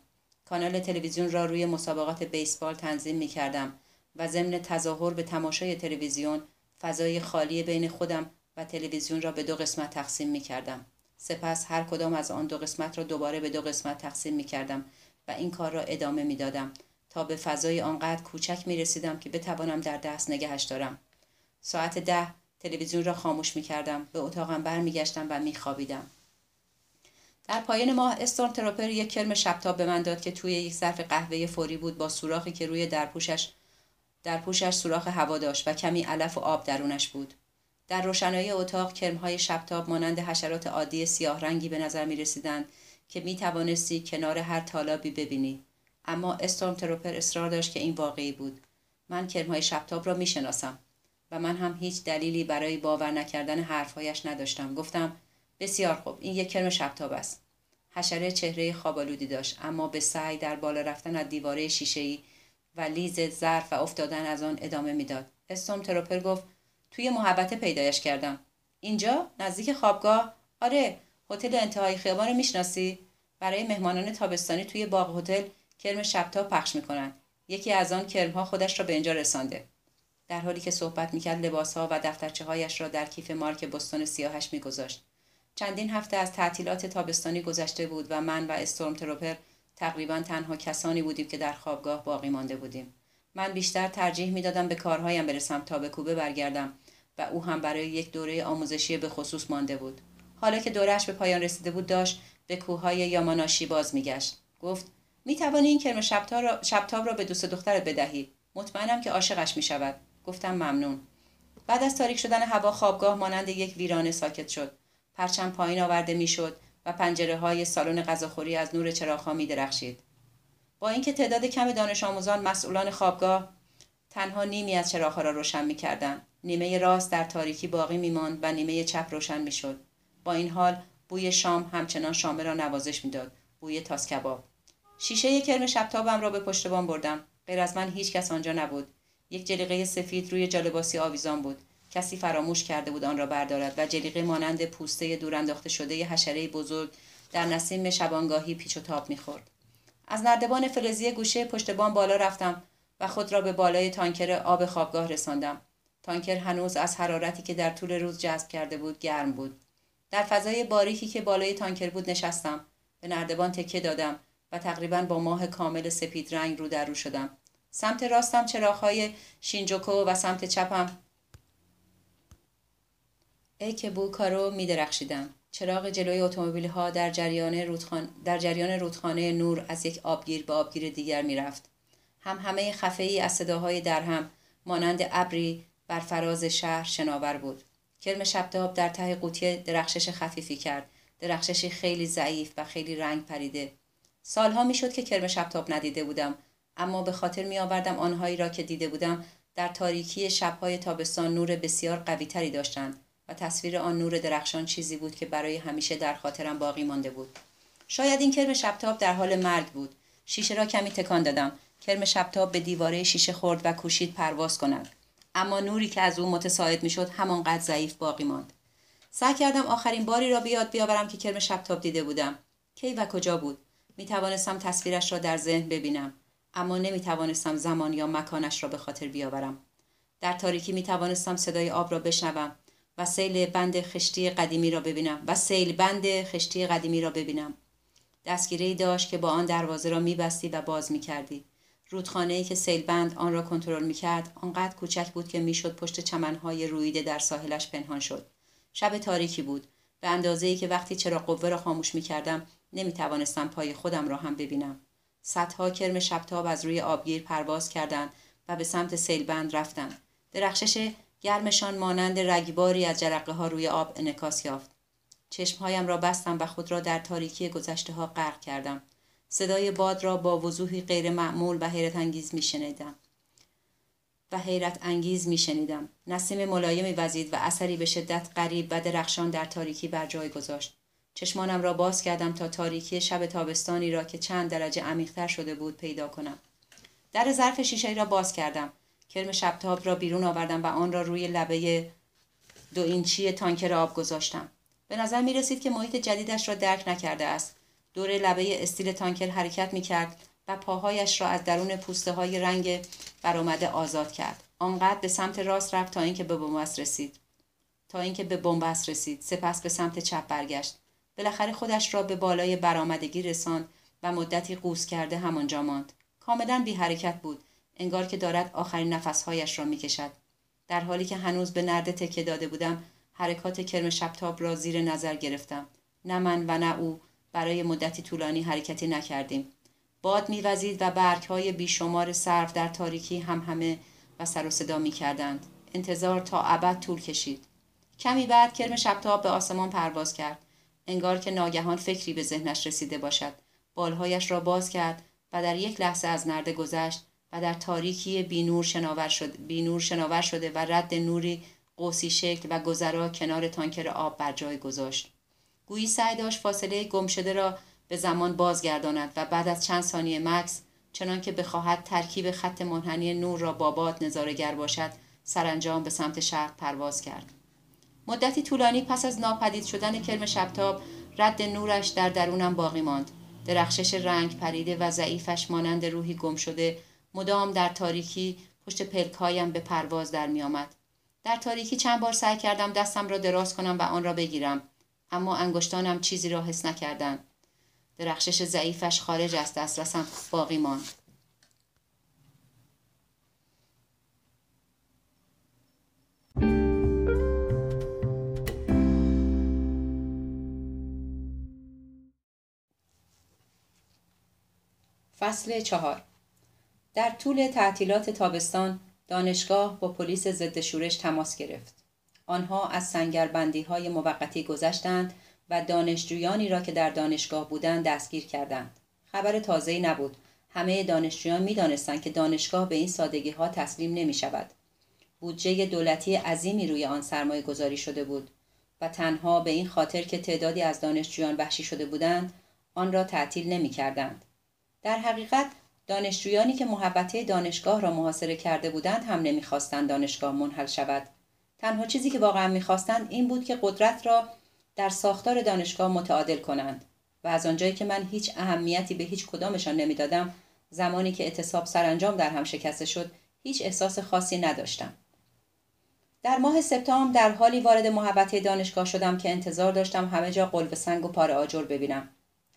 کانال تلویزیون را روی مسابقات بیسبال تنظیم می کردم و ضمن تظاهر به تماشای تلویزیون فضای خالی بین خودم و تلویزیون را به دو قسمت تقسیم می کردم. سپس هر کدام از آن دو قسمت را دوباره به دو قسمت تقسیم می کردم و این کار را ادامه می دادم تا به فضای آنقدر کوچک می رسیدم که بتوانم در دست نگهش دارم. ساعت ده تلویزیون را خاموش می کردم. به اتاقم برمیگشتم و می خوابیدم. در پایان ماه استورم تروپر یک کرم شبتاب به من داد که توی یک ظرف قهوه فوری بود با سوراخی که روی درپوشش در پوشش سوراخ هوا داشت و کمی علف و آب درونش بود. در روشنایی اتاق کرمهای شبتاب مانند حشرات عادی سیاه رنگی به نظر می رسیدند که می توانستی کنار هر تالابی ببینی. اما استورم تروپر اصرار داشت که این واقعی بود. من کرمهای شبتاب را می شناسم و من هم هیچ دلیلی برای باور نکردن حرفهایش نداشتم. گفتم بسیار خوب این یک کرم شبتاب است. حشره چهره خوابالودی داشت اما به سعی در بالا رفتن از دیواره شیشهای و لیز ظرف و افتادن از آن ادامه می‌داد. استورم تروپر گفت توی محبته پیدایش کردم. اینجا نزدیک خوابگاه. آره هتل انتهای خیابان رو می‌شناسی؟ برای مهمانان تابستانی توی باغ هتل کرم شبتا پخش می‌کنن. یکی از آن کرمها خودش را به اینجا رسانده. در حالی که صحبت می‌کرد لباسها و دفترچه هایش را در کیف مارک بستون سیاهش میگذاشت. چندین هفته از تعطیلات تابستانی گذشته بود و من و استورم تروپر تقریبا تنها کسانی بودیم که در خوابگاه باقی مانده بودیم. من بیشتر ترجیح می‌دادم به کارهایم برسم تا به کوبه برگردم. و او هم برای یک دوره آموزشی به خصوص مانده بود. حالا که دورش به پایان رسیده بود داشت به کوههای یاماناشی باز میگشت. گفت می توانی این کرم شبتاب را به دوست دخترت بدهی. مطمئنم که عاشقش می شود گفتم ممنون. بعد از تاریک شدن هوا خوابگاه مانند یک ویرانه ساکت شد. پرچم پایین آورده می‌شد و پنجره های سالن غذاخوری از نور چراغها می درخشید. با اینکه تعداد کم دانش آموزان مسئولان خوابگاه تنها نیمی از چراغها را روشن می‌کردند. نیمه راست در تاریکی باقی میماند و نیمه چپ روشن می‌شد. با این حال بوی شام همچنان شامه را نوازش می‌داد. بوی تاس کباب. شیشه کرم شبتابم را به پشت بام بردم. غیر از من هیچ کس آنجا نبود. یک جلیقه سفید روی جالباسی آویزان بود. کسی فراموش کرده بود آن را بردارد و جلیقه مانند پوسته دورانداخته شده حشره بزرگ در نسیم شبانگاهی پیچ و تاب می‌خورد. از نردبان فلزی گوشه پشت بام بالا رفتم و خود را به بالای تانکر آب خوابگاه رساندم. تانکر هنوز از حرارتی که در طول روز جذب کرده بود گرم بود. در فضای باریکی که بالای تانکر بود نشستم. به نردبان تکه دادم و تقریبا با ماه کامل سپید رنگ رو در رو شدم. سمت راستم چراغهای شینجوکو و سمت چپم ای که بو کارو می درخشیدم. چراغ جلوی اتومبیل ها در جریان رودخانه در جریان رودخانه نور از یک آبگیر به آبگیر دیگر می‌رفت. هم همه خفه ای از صداهای درهم مانند ابری بر فراز شهر شناور بود. کرم شبتاب در ته قوطی درخشش خفیفی کرد. درخششی خیلی ضعیف و خیلی رنگ پریده. سالها می‌شد که کرم شبتاب ندیده بودم. اما به خاطر می آوردم آنهایی را که دیده بودم در تاریکی شبهای تابستان نور بسیار قویتری داشتند و تصویر آن نور درخشان چیزی بود که برای همیشه در خاطرم باقی مانده بود. شاید این کرم شبتاب در حال مرگ بود. شیشه را کمی تکان دادم. کرم شبتاب به دیواره شیشه خورد و کوشید پرواز کند. اما نوری که از او متساعد می‌شد همانقدر ضعیف باقی ماند. سعی کردم آخرین باری را بیاد بیاورم که کرم شبتاب دیده بودم. کی و کجا بود؟ می توانستم تصویرش را در ذهن ببینم اما نمی توانستم زمان یا مکانش را به خاطر بیاورم. در تاریکی می توانستم صدای آب را بشنوم و سیل بند خشتی قدیمی را ببینم و سیل بند خشتی قدیمی را ببینم. دستگیره داشت که با آن دروازه را میبستی و باز می‌کردی. رودخانه ای که سیلبند آن را کنترل می‌کرد آنقدر کوچک بود که می‌شد پشت چمنهای رویده در ساحلش پنهان شد. شب تاریکی بود. به اندازه ای که وقتی چرا قوه را خاموش می‌کردم نمی‌توانستم پای خودم را هم ببینم. صدها کرم شبتاب از روی آبگیر پرواز کردند و به سمت سیلبند رفتند درخشش گرمشان مانند رگباری از جرقه ها روی آب انکاس یافت. چشمهایم را بستم و خود را در تاریکی گذشته ها غرق کردم. صدای باد را با وضوحی غیر معمول و حیرت انگیز می شنیدم. و حیرت انگیز می شنیدم. نسیم ملایمی وزید و اثری به شدت غریب و درخشان در تاریکی بر جای گذاشت. چشمانم را باز کردم تا تاریکی شب تابستانی را که چند درجه عمیقتر شده بود پیدا کنم. در ظرف شیشه را باز کردم. کرم شبتاب را بیرون آوردم و آن را روی لبه دو اینچی تانکر آب گذاشتم. به نظر می رسید که محیط جدیدش را درک نکرده است. دور لبه استیل تانکر حرکت می کرد و پاهایش را از درون پوسته های رنگ برآمده آزاد کرد. آنقدر به سمت راست رفت تا اینکه به بنبست رسید. تا اینکه به بنبست رسید. سپس به سمت چپ برگشت. بالاخره خودش را به بالای برآمدگی رساند و مدتی قوس کرده همانجا ماند. کاملا بی حرکت بود. انگار که دارد آخرین نفسهایش را می‌کشد. در حالی که هنوز به نرده تکه داده بودم حرکات کرم شبتاب را زیر نظر گرفتم نه من و نه او برای مدتی طولانی حرکتی نکردیم باد میوزید و برگ های بیشمار صرف در تاریکی هم همه و سر و صدا می کردند. انتظار تا ابد طول کشید. کمی بعد کرم شبتاب به آسمان پرواز کرد. انگار که ناگهان فکری به ذهنش رسیده باشد. بالهایش را باز کرد و در یک لحظه از نرده گذشت و در تاریکی بینور شناور, شد، بینور شناور شده و رد نوری قوسی شکل و گذرا کنار تانکر آب بر جای گذاشت گویی سعی داشت فاصله گمشده را به زمان بازگرداند و بعد از چند ثانیه مکس چنان که بخواهد ترکیب خط منحنی نور را با باد نظارگر باشد سرانجام به سمت شرق پرواز کرد. مدتی طولانی پس از ناپدید شدن کرم شبتاب رد نورش در درونم باقی ماند. درخشش رنگ پریده و ضعیفش مانند روحی گم شده مدام در تاریکی پشت پلکهایم به پرواز در میآمد. در تاریکی چند بار سعی کردم دستم را دراز کنم و آن را بگیرم. اما انگشتانم چیزی را حس نکردند. درخشش ضعیفش خارج از دسترسم باقی ماند. فصل چهار. در طول تعطیلات تابستان دانشگاه با پلیس ضد شورش تماس گرفت. آنها از سنگربندی های موقتی گذشتند و دانشجویانی را که در دانشگاه بودند دستگیر کردند. خبر تازه‌ای نبود. همه دانشجویان می‌دانستند که دانشگاه به این سادگی ها تسلیم نمی شود. بودجه دولتی عظیمی روی آن سرمایه گذاری شده بود و تنها به این خاطر که تعدادی از دانشجویان وحشی شده بودند آن را تعطیل نمی کردند. در حقیقت دانشجویانی که محبته دانشگاه را محاصره کرده بودند هم نمی‌خواستند دانشگاه منحل شود تنها چیزی که واقعا می‌خواستند این بود که قدرت را در ساختار دانشگاه متعادل کنند و از آنجایی که من هیچ اهمیتی به هیچ کدامشان نمی‌دادم زمانی که اعتصاب سرانجام در هم شکسته شد هیچ احساس خاصی نداشتم. در ماه سپتامبر در حالی وارد محبته دانشگاه شدم که انتظار داشتم همه جا قلب سنگ و پاره آجر ببینم.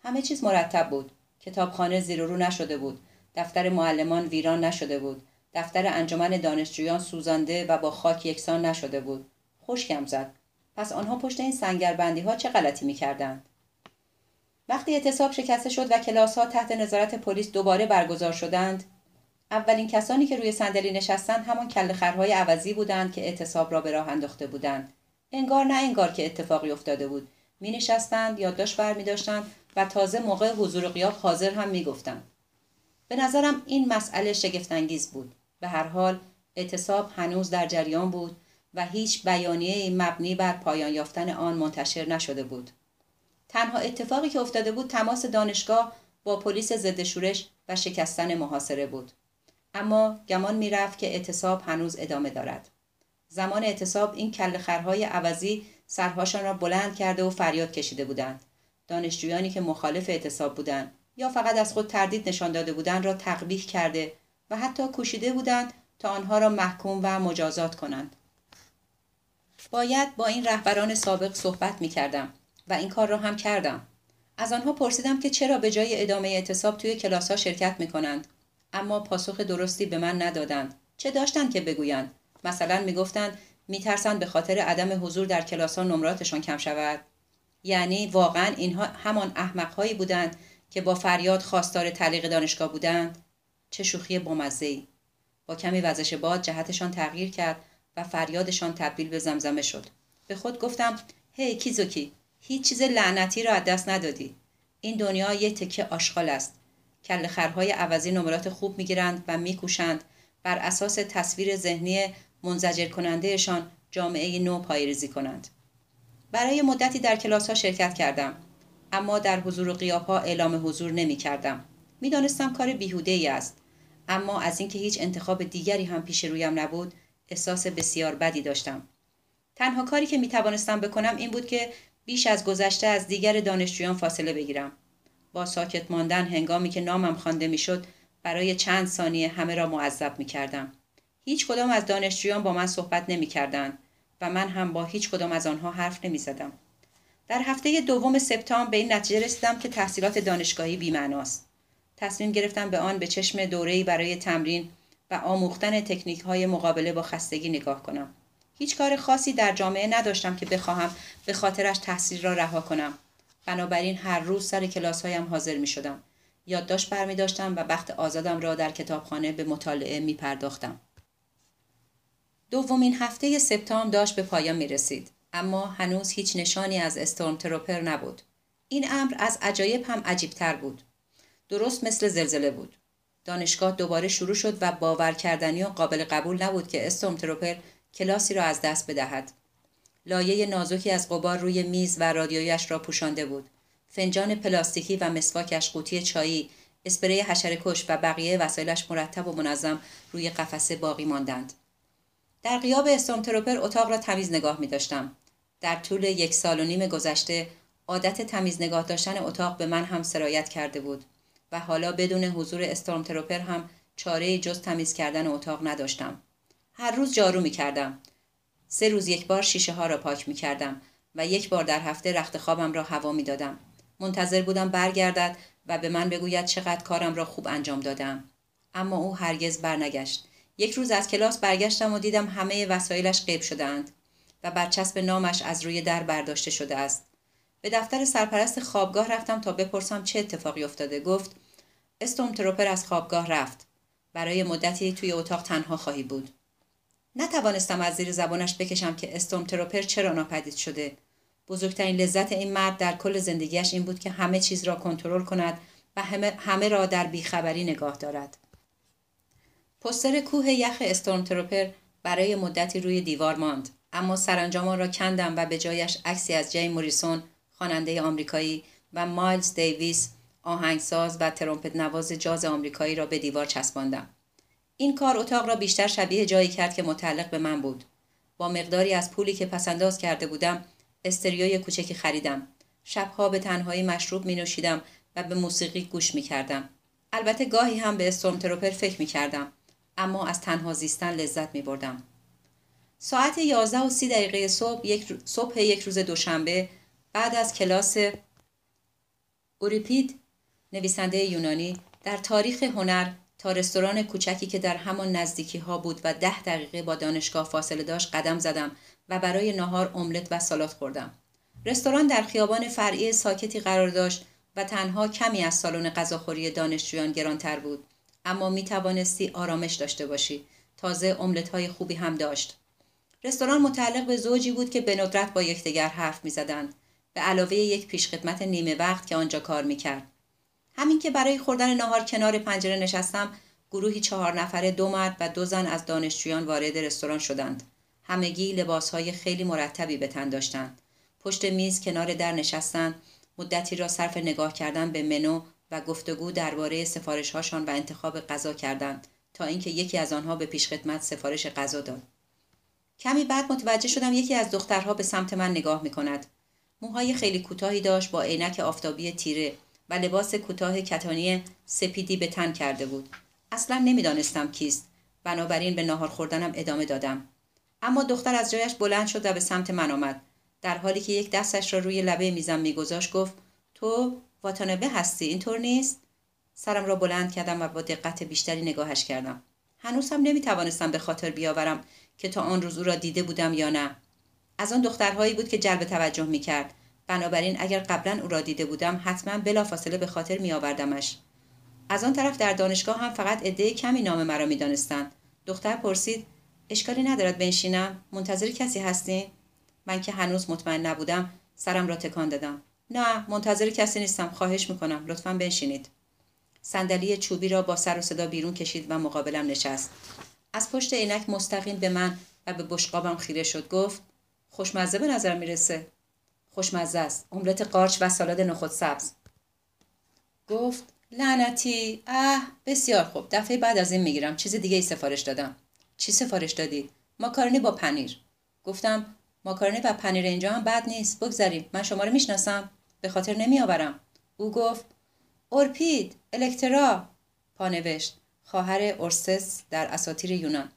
همه چیز مرتب بود. کتابخانه زیر رو نشده بود. دفتر معلمان ویران نشده بود. دفتر انجمن دانشجویان سوزانده و با خاک یکسان نشده بود. خشکم زد. پس آنها پشت این سنگربندی ها چه غلطی می‌کردند؟ وقتی اعتصاب شکسته شد و کلاس ها تحت نظارت پلیس دوباره برگزار شدند اولین کسانی که روی صندلی نشستند همان کلخرهای عوضی بودند که اعتصاب را به راه انداخته بودند. انگار نه انگار که اتفاقی افتاده بود. می نشستند یادداشت بر می و تازه موقع حضور قیاب حاضر هم می گفتند. به نظرم این مسئله شگفتانگیز بود. به هر حال اعتصاب هنوز در جریان بود و هیچ بیانیه مبنی بر پایان یافتن آن منتشر نشده بود. تنها اتفاقی که افتاده بود تماس دانشگاه با پلیس ضد شورش و شکستن محاصره بود. اما گمان می‌رفت که اعتصاب هنوز ادامه دارد. زمان اعتصاب این کلخرهای عوضی سرهاشان را بلند کرده و فریاد کشیده بودند. دانشجویانی که مخالف اعتصاب بودند. یا فقط از خود تردید نشان داده بودند را تقبیح کرده و حتی کوشیده بودند تا آنها را محکوم و مجازات کنند. باید با این رهبران سابق صحبت می کردم و این کار را هم کردم. از آنها پرسیدم که چرا به جای ادامه اعتصاب توی کلاس ها شرکت می کنند اما پاسخ درستی به من ندادند. چه داشتند که بگویند؟ مثلا می‌گفتند میترسند به خاطر عدم حضور در کلاس ها نمراتشان کم شود. یعنی واقعا اینها همان احمقهایی بودند که با فریاد خواستار تعلیق دانشگاه بودند چه شوخی بامزه با کمی وزش باد جهتشان تغییر کرد و فریادشان تبدیل به زمزمه شد. به خود گفتم هی hey, کیزوکی هیچ چیز لعنتی را از دست ندادی. این دنیا یه تکه آشغال است. کل خرهای عوضی نمرات خوب می‌گیرند و میکوشند. بر اساس تصویر ذهنی منزجر کنندهشان جامعه نو پایریزی کنند. برای مدتی در کلاس ها شرکت کردم. اما در حضور و قیاب اعلام حضور نمی کردم می دانستم کار بیهوده ای است اما از اینکه هیچ انتخاب دیگری هم پیش رویم نبود احساس بسیار بدی داشتم تنها کاری که می توانستم بکنم این بود که بیش از گذشته از دیگر دانشجویان فاصله بگیرم با ساکت ماندن هنگامی که نامم خوانده می‌شد برای چند ثانیه همه را معذب می کردم. هیچ کدام از دانشجویان با من صحبت نمی کردن و من هم با هیچ کدام از آنها حرف نمی زدم. در هفته دوم سپتامبر به این نتیجه رسیدم که تحصیلات دانشگاهی بیمعناست. تصمیم گرفتم به آن به چشم دوره‌ای برای تمرین و آموختن تکنیک های مقابله با خستگی نگاه کنم. هیچ کار خاصی در جامعه نداشتم که بخواهم به خاطرش تحصیل را رها کنم. بنابراین هر روز سر کلاس هایم حاضر می شدم. یادداشت برمی داشتم و وقت آزادم را در کتابخانه به مطالعه می پرداختم. دومین هفته سپتامبر داشت به پایان می رسید. اما هنوز هیچ نشانی از استورم تروپر نبود. این امر از عجایب هم عجیبتر بود. درست مثل زلزله بود. دانشگاه دوباره شروع شد و باور کردنی و قابل قبول نبود که استورم تروپر کلاسی را از دست بدهد. لایه نازکی از قبار روی میز و رادیویش را پوشانده بود. فنجان پلاستیکی و مسواکش قوطی چایی اسپری حشرهکش و بقیه وسایلش مرتب و منظم روی قفسه باقی ماندند در قیاب استومتروپر اتاق را تمیز نگاه می داشتم. در طول یک سال و نیم گذشته عادت تمیز نگاه داشتن اتاق به من هم سرایت کرده بود و حالا بدون حضور استورمتروپر هم چاره جز تمیز کردن اتاق نداشتم. هر روز جارو می کردم. سه روز یک بار شیشه ها را پاک می کردم و یک بار در هفته رخت خوابم را هوا می دادم. منتظر بودم برگردد و به من بگوید چقدر کارم را خوب انجام دادم. اما او هرگز برنگشت. یک روز از کلاس برگشتم و دیدم همه وسایلش قیب شدهاند و برچسب نامش از روی در برداشته شده است. به دفتر سرپرست خوابگاه رفتم تا بپرسم چه اتفاقی افتاده. گفت استوم تروپر از خوابگاه رفت. برای مدتی توی اتاق تنها خواهی بود. نتوانستم از زیر زبانش بکشم که استوم تروپر چرا ناپدید شده. بزرگترین لذت این مرد در کل زندگیش این بود که همه چیز را کنترل کند و همه, همه را در بیخبری نگاه دارد. پستر کوه یخ استورم تروپر برای مدتی روی دیوار ماند اما سرانجام را کندم و به جایش عکسی از جی موریسون خواننده آمریکایی و مایلز دیویس آهنگساز و ترومپت نواز جاز آمریکایی را به دیوار چسباندم این کار اتاق را بیشتر شبیه جایی کرد که متعلق به من بود با مقداری از پولی که پسنداز کرده بودم استریوی کوچکی خریدم شبها به تنهایی مشروب می نوشیدم و به موسیقی گوش می کردم. البته گاهی هم به استورم تروپر فکر می کردم. اما از تنها زیستن لذت می بردم. ساعت 11 و 30 دقیقه صبح یک, صبح یک روز دوشنبه بعد از کلاس اوریپید نویسنده یونانی در تاریخ هنر تا رستوران کوچکی که در همان نزدیکی ها بود و ده دقیقه با دانشگاه فاصله داشت قدم زدم و برای نهار املت و سالات خوردم. رستوران در خیابان فرعی ساکتی قرار داشت و تنها کمی از سالن غذاخوری دانشجویان گرانتر بود اما می توانستی آرامش داشته باشی تازه املت های خوبی هم داشت رستوران متعلق به زوجی بود که به ندرت با یکدیگر حرف می زدند. به علاوه یک پیشخدمت نیمه وقت که آنجا کار می کرد. همین که برای خوردن نهار کنار پنجره نشستم گروهی چهار نفره دو مرد و دو زن از دانشجویان وارد رستوران شدند همگی لباسهای خیلی مرتبی به تن داشتند پشت میز کنار در نشستند مدتی را صرف نگاه کردن به منو و گفتگو درباره سفارشهاشان و انتخاب غذا کردند تا اینکه یکی از آنها به پیشخدمت سفارش غذا داد کمی بعد متوجه شدم یکی از دخترها به سمت من نگاه می کند. موهای خیلی کوتاهی داشت با عینک آفتابی تیره و لباس کوتاه کتانی سپیدی به تن کرده بود. اصلا نمی‌دانستم کیست. بنابراین به ناهار خوردنم ادامه دادم. اما دختر از جایش بلند شد و به سمت من آمد. در حالی که یک دستش را روی لبه میزم میگذاشت گفت تو واتانبه هستی؟ اینطور نیست؟ سرم را بلند کردم و با دقت بیشتری نگاهش کردم. هنوز هم نمی‌توانستم به خاطر بیاورم که تا آن روز او را دیده بودم یا نه. از آن دخترهایی بود که جلب توجه می‌کرد. بنابراین اگر قبلا او را دیده بودم حتما بلافاصله به خاطر میآوردمش. از آن طرف در دانشگاه هم فقط عده کمی نام مرا می‌دانستند. دختر پرسید اشکالی ندارد بنشینم؟ منتظر کسی هستین من که هنوز مطمئن نبودم سرم را تکان دادم. نه منتظر کسی نیستم. خواهش می‌کنم. لطفا بنشینید. صندلی چوبی را با سر و صدا بیرون کشید و مقابلم نشست. از پشت عینک مستقیم به من و به بشقابم خیره شد. گفت خوشمزه به نظر می‌رسه. خوشمزه است. املت قارچ و سالاد نخود سبز. گفت لعنتی. اه بسیار خوب. دفعه بعد از این می‌گیرم. چیز دیگه ای سفارش دادم. چی سفارش دادی؟ ماکارونی با پنیر. گفتم ماکارونی و پنیر اینجا هم بد نیست. بگذاریم من شما رو می‌شناسم. به خاطر نمیآورم. او گفت اورپید الکترا. پانوشت خواهر اورسس در اساطیر یونان.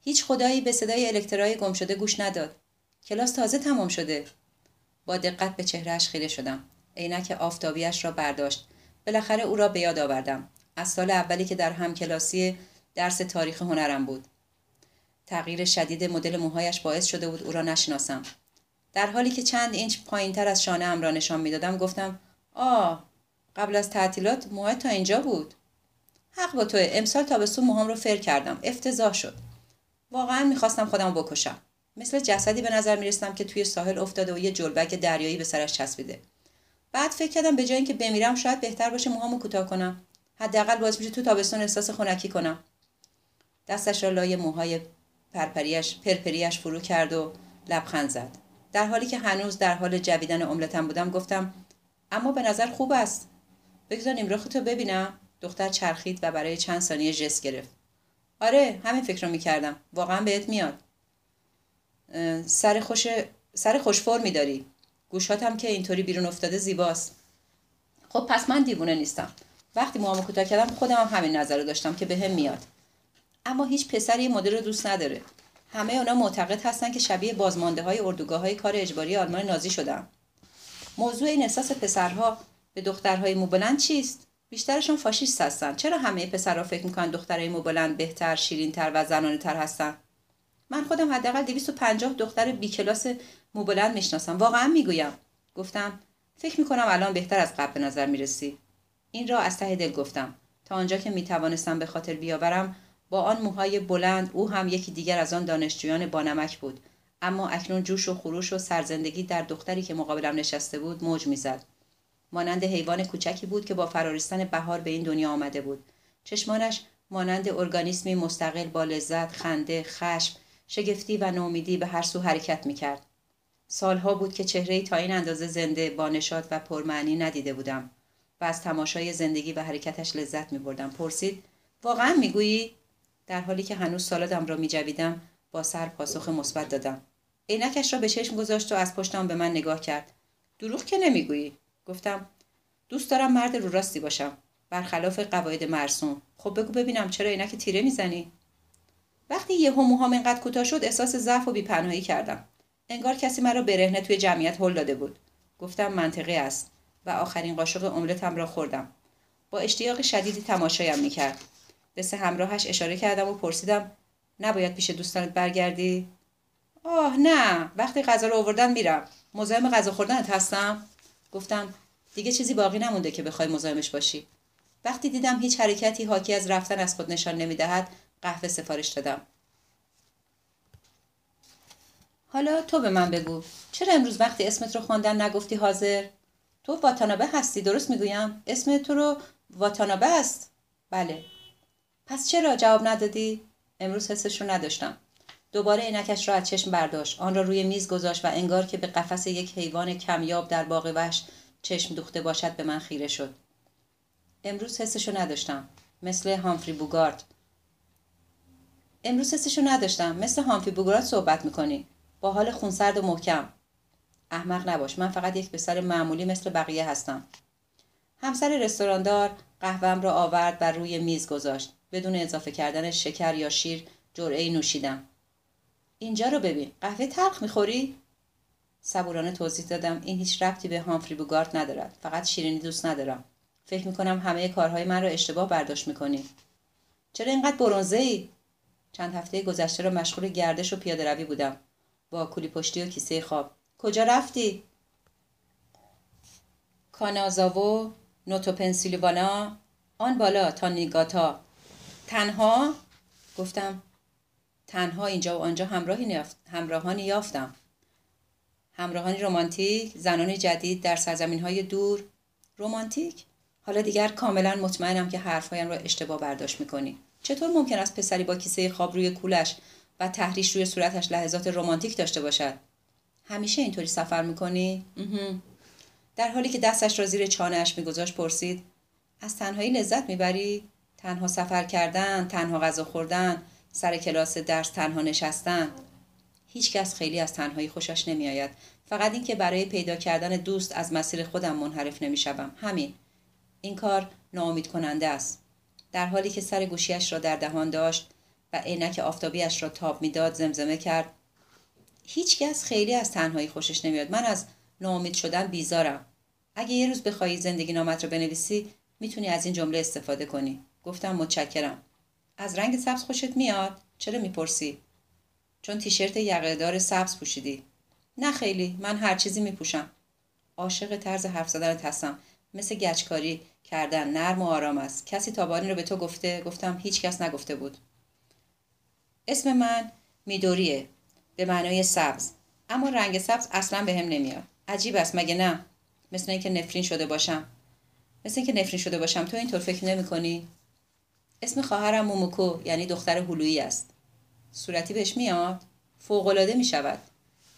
هیچ خدایی به صدای الکترای گم شده گوش نداد. کلاس تازه تمام شده. با دقت به چهرهش خیره شدم. عینک آفتابیش را برداشت. بالاخره او را به یاد آوردم. از سال اولی که در همکلاسی درس تاریخ هنرم بود. تغییر شدید مدل موهایش باعث شده بود او را نشناسم. در حالی که چند اینچ پایینتر از شانه را نشان می‌دادم گفتم آه قبل از تعطیلات موهای تا اینجا بود. حق با توه. امسال تابستون موهام رو فر کردم. افتضاح شد. واقعا می‌خواستم خودم بکشم. مثل جسدی به نظر می‌رسم که توی ساحل افتاده و یه جلبک دریایی به سرش چسبیده. بعد فکر کردم به جای اینکه بمیرم شاید بهتر باشه موهامو کوتاه کنم. حداقل باعث میشه تو تابستون احساس خنکی کنم. دستش را لای موهای پرپریش پرپریش فرو کرد و لبخند زد. در حالی که هنوز در حال جویدن املتم بودم گفتم اما به نظر خوب است. بگذار نیمراختو ببینم. دختر چرخید و برای چند ثانیه جس گرفت. آره همین فکر رو می‌کردم. واقعا بهت میاد. سر خوش سر خوش فرمی داری گوشاتم که اینطوری بیرون افتاده زیباست. خب پس من دیوونه نیستم. وقتی موامو کوتاه کردم خودم هم همین نظر رو داشتم که بهم میاد. اما هیچ پسری مدل رو دوست نداره. همه اونا معتقد هستن که شبیه بازمانده های اردوگاه های کار اجباری آلمان نازی شدن. موضوع این احساس پسرها به دخترهای موبلند چیست؟ بیشترشون فاشیست هستن. چرا همه پسرها فکر می‌کنن دخترهای موبلند بهتر شیرینتر و زنانه تر هستن؟ من خودم حداقل 250 دختر بی کلاس موبلند می‌شناسم. واقعا می‌گویم. گفتم فکر می‌کنم الان بهتر از قبل به نظر می‌رسی. این را از ته دل گفتم. تا آنجا که می‌توانستم به خاطر بیاورم با آن موهای بلند او هم یکی دیگر از آن دانشجویان بانمک بود. اما اکنون جوش و خروش و سرزندگی در دختری که مقابلم نشسته بود موج می‌زد. مانند حیوان کوچکی بود که با فرارستن بهار به این دنیا آمده بود. چشمانش مانند ارگانیسمی مستقل با لذت خنده خشم شگفتی و نومیدی به هر سو حرکت می‌کرد. سالها بود که چهره تا این اندازه زنده با نشاط و پرمعنی ندیده بودم و از تماشای زندگی و حرکتش لذت می بردم. پرسید واقعا می‌گویی؟ در حالی که هنوز سالادم را میجویدم با سر پاسخ مثبت دادم. عینکش را به چشم گذاشت و از پشتم به من نگاه کرد. دروغ که نمی‌گویی؟ گفتم دوست دارم مرد رو راستی باشم. برخلاف قواعد مرسوم. خب بگو ببینم چرا عینک تیره می‌زنی؟ وقتی یه موهام اینقدر کوتاه شد احساس ضعف و بیپناهی کردم. انگار کسی مرا برهنه توی جمعیت هل داده بود. گفتم منطقی است. و آخرین قاشق املتم را خوردم. با اشتیاق شدیدی تماشایم می‌کرد. به همراهش اشاره کردم و پرسیدم نباید پیش دوستانت برگردی؟ آه نه وقتی غذا رو آوردن میرم. مزاحم غذا خوردنت هستم؟ گفتم دیگه چیزی باقی نمونده که بخوای مزاحمش باشی. وقتی دیدم هیچ حرکتی حاکی از رفتن از خود نشان نمی‌دهد قهوه سفارش دادم. حالا تو به من بگو چرا امروز وقتی اسمت رو خواندن نگفتی حاضر؟ تو واتانابه هستی درست می‌گویم؟ اسم تو رو واتانابه است؟ بله. پس چرا جواب ندادی؟ امروز حسش رو نداشتم. دوباره عینکش را از چشم برداشت. آن را روی میز گذاشت و انگار که به قفس یک حیوان کمیاب در باغ وحش چشم دوخته باشد به من خیره شد. امروز حسشو نداشتم. مثل هامفری بوگارد. امروز حسشو نداشتم. مثل هامفی بوگرات صحبت می‌کنی. با حال خونسرد و محکم. احمق نباش. من فقط یک پسر معمولی مثل بقیه هستم. همسر رستوراندار قهوهم را آورد و روی میز گذاشت. بدون اضافه کردن شکر یا شیر جرعه نوشیدم اینجا رو ببین. قهوه تلخ می‌خوری؟ صبورانه توضیح دادم. این هیچ ربطی به هامفری بوگارت ندارد. فقط شیرینی دوست ندارم. فکر می‌کنم همه کارهای من را اشتباه برداشت می‌کنی. چرا اینقدر برونزه ای چند هفته گذشته را مشغول گردش و پیاده روی بودم. با کولی پشتی و کیسه خواب. کجا رفتی؟ کانازاوو نوتو پنسیلوانا آن بالا تا نیگاتا. تنها گفتم تنها اینجا و آنجا همراهی همراهانی یافتم. همراهانی رمانتیک زنانی جدید در سرزمین های دور. رمانتیک؟ حالا دیگر کاملا مطمئنم که حرفهایم را اشتباه برداشت می‌کنی. چطور ممکن است پسری با کیسه خواب روی کولش و تحریش روی صورتش لحظات رمانتیک داشته باشد؟ همیشه اینطوری سفر می‌کنی؟ در حالی که دستش را زیر چانهاش میگذاشت پرسید از تنهایی لذت می‌بری؟ تنها سفر کردن تنها غذا خوردن سر کلاس درس تنها نشستن. هیچکس خیلی از تنهایی خوشش نمیآید. فقط اینکه برای پیدا کردن دوست از مسیر خودم منحرف نمی‌شوم. همین. این کار ناامید کننده است. در حالی که سر گوشیش را در دهان داشت و عینک آفتابیش را تاب می‌داد زمزمه کرد. هیچکس خیلی از تنهایی خوشش نمیاد. من از ناامید شدن بیزارم. اگه یه روز بخوای زندگی نامت رو بنویسی می‌تونی از این جمله استفاده کنی. گفتم متشکرم. از رنگ سبز خوشت میاد؟ چرا می‌پرسی؟ چون تیشرت یقهدار سبز پوشیدی. نه خیلی من هر چیزی میپوشم. عاشق طرز حرف زدنت هستم. مثل گچکاری کردن نرم و آرام است. کسی تابانی رو به تو گفته گفتم هیچ کس نگفته بود. اسم من میدوریه. به معنای سبز. اما رنگ سبز اصلا به هم نمیاد. عجیب است مگه نه؟ مثل اینکه نفرین شده باشم. مثل اینکه نفرین شده باشم. تو اینطور فکر نمی کنی؟ اسم خواهرم موموکو یعنی دختر هلویی است. صورتی بهش میاد؟ فوقالعاده می شود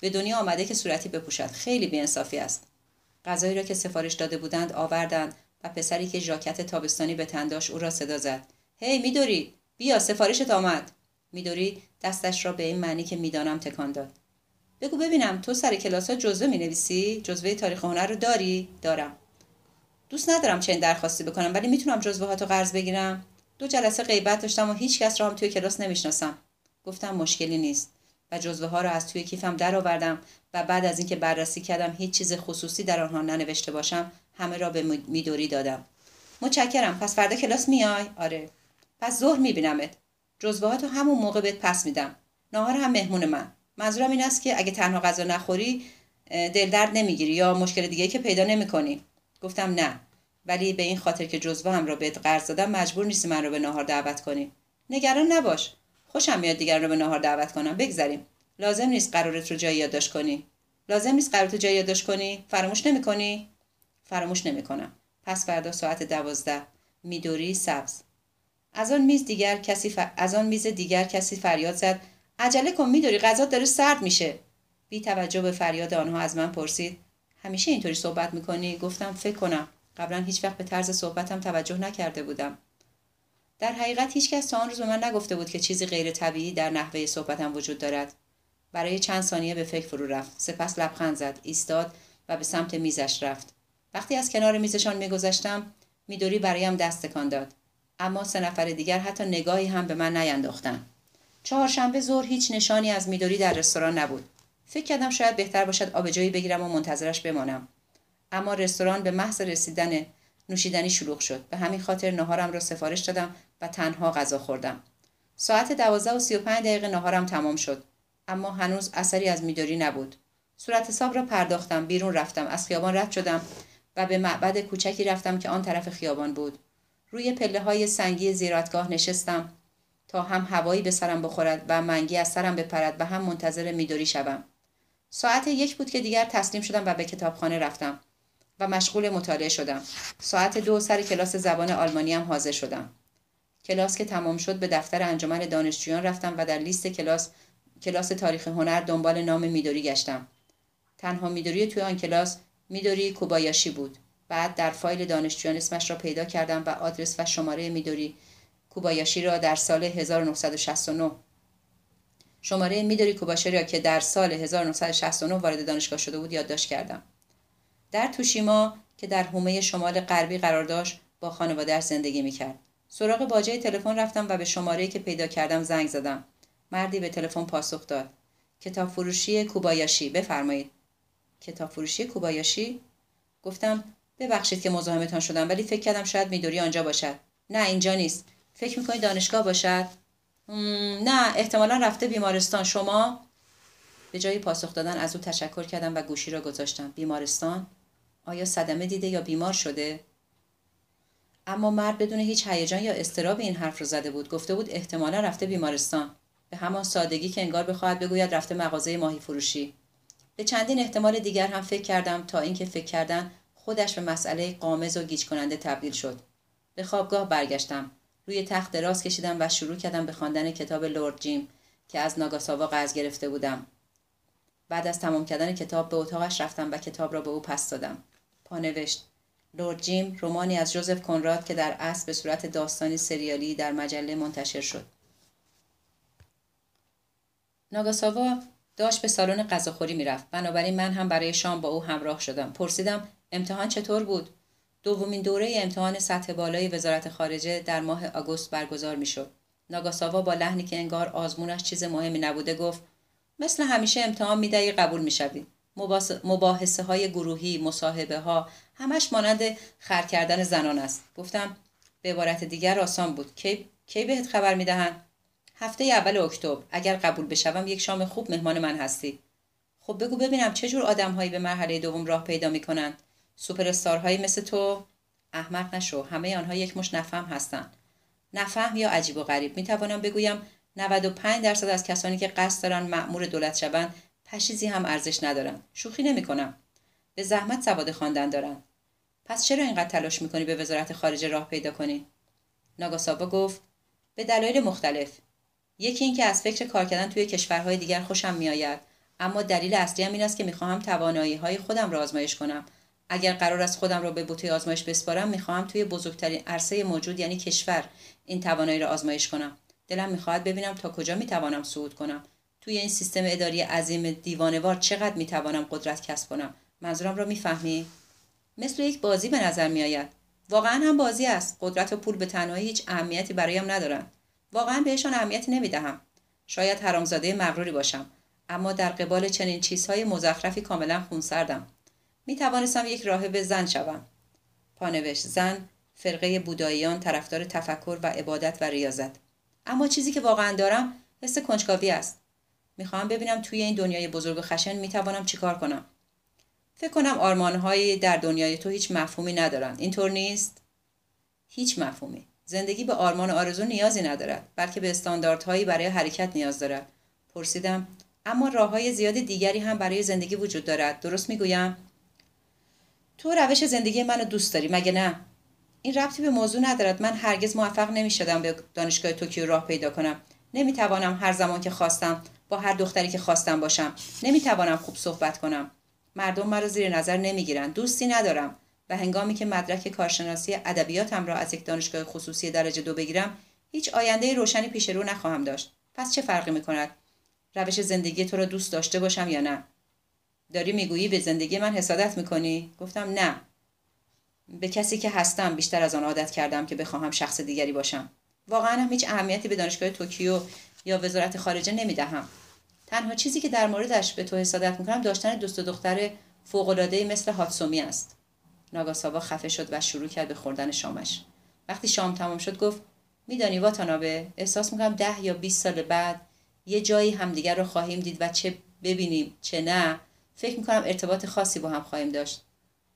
به دنیا آمده که صورتی بپوشد. خیلی بیانصافی است. غذایی را که سفارش داده بودند آوردند و پسری که ژاکت تابستانی به تنداش او را صدا زد. هی hey, میدوری بیا سفارشت آمد. میدوری دستش را به این معنی که می‌دانم تکان داد. بگو ببینم تو سر کلاس ها جزوه می نویسی؟ جزوه تاریخ هنر رو داری؟ دارم. دوست ندارم چنین درخواستی بکنم ولی می‌تونم جزوه ها تو قرض بگیرم؟ دو جلسه غیبت داشتم و هیچ کس را هم توی کلاس نمی‌شناسم. گفتم مشکلی نیست و جزوه ها را از توی کیفم درآوردم و بعد از اینکه بررسی کردم هیچ چیز خصوصی در آنها ننوشته باشم همه را به میدوری دادم. متشکرم پس فردا کلاس میای؟ آره. پس ظهر میبینمت. جزوه ها تو همون موقع بهت پس میدم. ناهار هم مهمون من. منظورم این است که اگه تنها غذا نخوری دل درد نمی‌گیری یا مشکل دیگه که پیدا نمی‌کنی گفتم نه ولی به این خاطر که جزوه هم را بهت قرض دادم مجبور نیستی من رو به ناهار دعوت کنی. نگران نباش. خوشم میاد دیگر رو به ناهار دعوت کنم. بگذریم. لازم نیست قرارت رو جایی یادداشت کنی. لازم نیست قرارت رو جایی یادداشت کنی. فراموش نمی‌کنی؟ فراموش نمی‌کنم. پس فردا ساعت دوازده. میدوری سبز. از آن میز دیگر کسی از آن میز دیگر کسی فریاد زد. عجله کن میداری غذا داره سرد میشه. بی توجه به فریاد آنها از من پرسید. همیشه اینطوری صحبت می‌کنی؟ گفتم فکر کنم. قبلا هیچ وقت به طرز صحبتم توجه نکرده بودم. در حقیقت هیچکس تا آن روز به من نگفته بود که چیزی غیر طبیعی در نحوه صحبتم وجود دارد. برای چند ثانیه به فکر فرو رفت. سپس لبخند زد ایستاد و به سمت میزش رفت. وقتی از کنار میزشان میگذشتم میدوری برایم دست تکان داد. اما سه نفر دیگر حتی نگاهی هم به من نینداختند چهارشنبه ظهر هیچ نشانی از میدوری در رستوران نبود. فکر کردم شاید بهتر باشد آبجویی بگیرم و منتظرش بمانم. اما رستوران به محض رسیدن نوشیدنی شلوغ شد. به همین خاطر نهارم را سفارش دادم و تنها غذا خوردم. ساعت دوازده و سی و پنج دقیقه نهارم تمام شد. اما هنوز اثری از میدوری نبود. صورت حساب را پرداختم. بیرون رفتم. از خیابان رد شدم و به معبد کوچکی رفتم که آن طرف خیابان بود. روی پله های سنگی زیارتگاه نشستم تا هم هوایی به سرم بخورد و منگی از سرم بپرد و هم منتظر میدوری شوم. ساعت یک بود که دیگر تسلیم شدم و به کتابخانه رفتم. و مشغول مطالعه شدم. ساعت دو سر کلاس زبان آلمانی هم حاضر شدم. کلاس که تمام شد به دفتر انجمن دانشجویان رفتم و در لیست کلاس کلاس تاریخ هنر دنبال نام میدوری گشتم. تنها میدوری توی آن کلاس میدوری کوبایاشی بود. بعد در فایل دانشجویان اسمش را پیدا کردم و آدرس و شماره میدوری کوبایاشی را در سال 1969 شماره میدوری کوباشریا که در سال 1969 وارد دانشگاه شده بود یادداشت کردم. در توشیما که در حومه شمال غربی قرار داشت با خانوادهش زندگی می‌کرد. سراغ باجه تلفن رفتم و به شماره که پیدا کردم زنگ زدم. مردی به تلفن پاسخ داد. کتاب فروشی کوبایاشی بفرمایید. کتاب فروشی کوبایاشی؟ گفتم ببخشید که مزاحمتان شدم ولی فکر کردم شاید میدوری آنجا باشد. نه اینجا نیست. فکر می‌کنی دانشگاه باشد؟ نه احتمالا رفته بیمارستان. شما؟ به جای پاسخ دادن از او تشکر کردم و گوشی را گذاشتم. بیمارستان؟ آیا صدمه دیده یا بیمار شده؟ اما مرد بدون هیچ هیجان یا استراب این حرف را زده بود. گفته بود احتمالا رفته بیمارستان. به همان سادگی که انگار بخواهد بگوید رفته مغازه ماهی فروشی. به چندین احتمال دیگر هم فکر کردم تا اینکه فکر کردن خودش به مسئله قامز و گیج کننده تبدیل شد. به خوابگاه برگشتم. روی تخت دراز کشیدم و شروع کردم به خواندن کتاب لورد جیم که از ناگاساوا قرض گرفته بودم. بعد از تمام کردن کتاب به اتاقش رفتم و کتاب را به او پس دادم. پانوشت. لورد جیم رومانی از جوزف کنراد که در اصل به صورت داستانی سریالی در مجله منتشر شد. ناگاساوا داشت به سالن غذاخوری می‌رفت. بنابراین من هم برای شام با او همراه شدم. پرسیدم امتحان چطور بود؟ دومین دوره امتحان سطح بالای وزارت خارجه در ماه آگوست برگزار می‌شد. ناگاساوا با لحنی که انگار آزمونش چیز مهمی نبوده گفت مثل همیشه امتحان می‌دهی قبول می‌شوی. مباحثه های گروهی مصاحبه ها همش مانند خر کردن زنان است. گفتم به عبارت دیگر آسان بود. کی, کی بهت خبر می‌دهند؟ هفته اول اکتبر. اگر قبول بشوم یک شام خوب مهمان من هستی. خب بگو ببینم چه جور آدمهایی به مرحله دوم راه پیدا می‌کنند. سوپر استارهایی مثل تو؟ احمق نشو. همه آنها یک مش نفهم هستند. نفهم یا عجیب و غریب. می‌توانم بگویم 95 درصد از کسانی که قصد دارن مأمور دولت شوند پشیزی هم ارزش ندارن شوخی نمی‌کنم. به زحمت سواد خواندن دارن پس چرا اینقدر تلاش می‌کنی به وزارت خارجه راه پیدا کنی؟ ناگاسابا گفت به دلایل مختلف. یکی اینکه از فکر کار کردن توی کشورهای دیگر خوشم میآید. اما دلیل اصلی هم این است که می‌خواهم توانایی های خودم را آزمایش کنم. اگر قرار است خودم را به بوته آزمایش بسپارم می‌خواهم توی بزرگترین عرصه موجود یعنی کشور این توانایی را آزمایش کنم. دلم می‌خواهد ببینم تا کجا می‌توانم صعود کنم. توی این سیستم اداری عظیم دیوانوار چقدر می‌توانم قدرت کسب کنم؟ منظورم را می‌فهمی؟ مثل یک بازی به نظر میآید. واقعا هم بازی است. قدرت و پول به تنهایی هیچ اهمیتی برایم ندارند واقعا بهشان اهمیتی نمی‌دهم. شاید حرامزاده مغروری باشم. اما در قبال چنین چیزهای مزخرفی کاملا خونسردم. می توانستم یک راهب زن شوم. پانوشت زن فرقه بوداییان طرفدار تفکر و عبادت و ریاضت. اما چیزی که واقعا دارم حس کنجکاوی است. می‌خواهم ببینم توی این دنیای بزرگ و خشن می‌توانم چیکار کنم. فکر کنم آرمانهایی در دنیای تو هیچ مفهومی ندارند اینطور نیست؟ هیچ مفهومی. زندگی به آرمان و آرزو نیازی ندارد بلکه به استانداردهایی برای حرکت نیاز دارد. پرسیدم اما راه های زیاد دیگری هم برای زندگی وجود دارد. درست می‌گویم؟ تو روش زندگی منو دوست داری مگه نه؟ این ربطی به موضوع ندارد. من هرگز موفق نمی شدم به دانشگاه توکیو راه پیدا کنم. نمی توانم هر زمان که خواستم با هر دختری که خواستم باشم. نمی توانم خوب صحبت کنم. مردم مرا زیر نظر نمی‌گیرند. دوستی ندارم و هنگامی که مدرک کارشناسی ادبیاتم را از یک دانشگاه خصوصی درجه دو بگیرم هیچ آینده روشنی پیش رو نخواهم داشت. پس چه فرقی می کند روش زندگی تو را دوست داشته باشم یا نه؟ داری می‌گویی به زندگی من حسادت می‌کنی؟ گفتم نه. به کسی که هستم بیشتر از آن عادت کردم که بخواهم شخص دیگری باشم. واقعا هم هیچ اهمیتی به دانشگاه توکیو یا وزارت خارجه نمی‌دهم. تنها چیزی که در موردش به تو حسادت می‌کنم داشتن دوست دختر فوقالعاده مثل هاتسومی است. ناگاساوا خفه شد و شروع کرد به خوردن شامش. وقتی شام تمام شد گفت میدانی واتانابه احساس می‌کنم ده یا 20 سال بعد یه جایی همدیگر رو خواهیم دید و چه ببینیم چه نه فکر می‌کنم ارتباط خاصی با هم خواهیم داشت.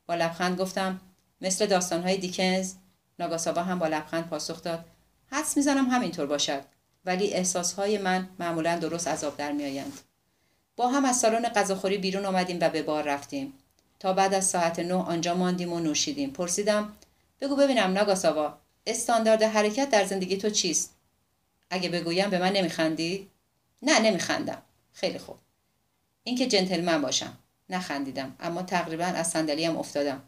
با لبخند گفتم مثل داستانهای دیکنز. ناگاساوا هم با لبخند پاسخ داد حدس می‌زنم همینطور باشد. ولی احساسهای من معمولا درست عذاب در میآیند. با هم از سالن غذاخوری بیرون آمدیم و به بار رفتیم. تا بعد از ساعت نه آنجا ماندیم و نوشیدیم. پرسیدم بگو ببینم ناگاساوا استاندارد حرکت در زندگی تو چیست؟ اگه بگویم به من نمیخندی؟ نه نمیخندم. خیلی خوب. اینکه جنتلمن باشم. نخندیدم اما تقریبا از صندلیم افتادم.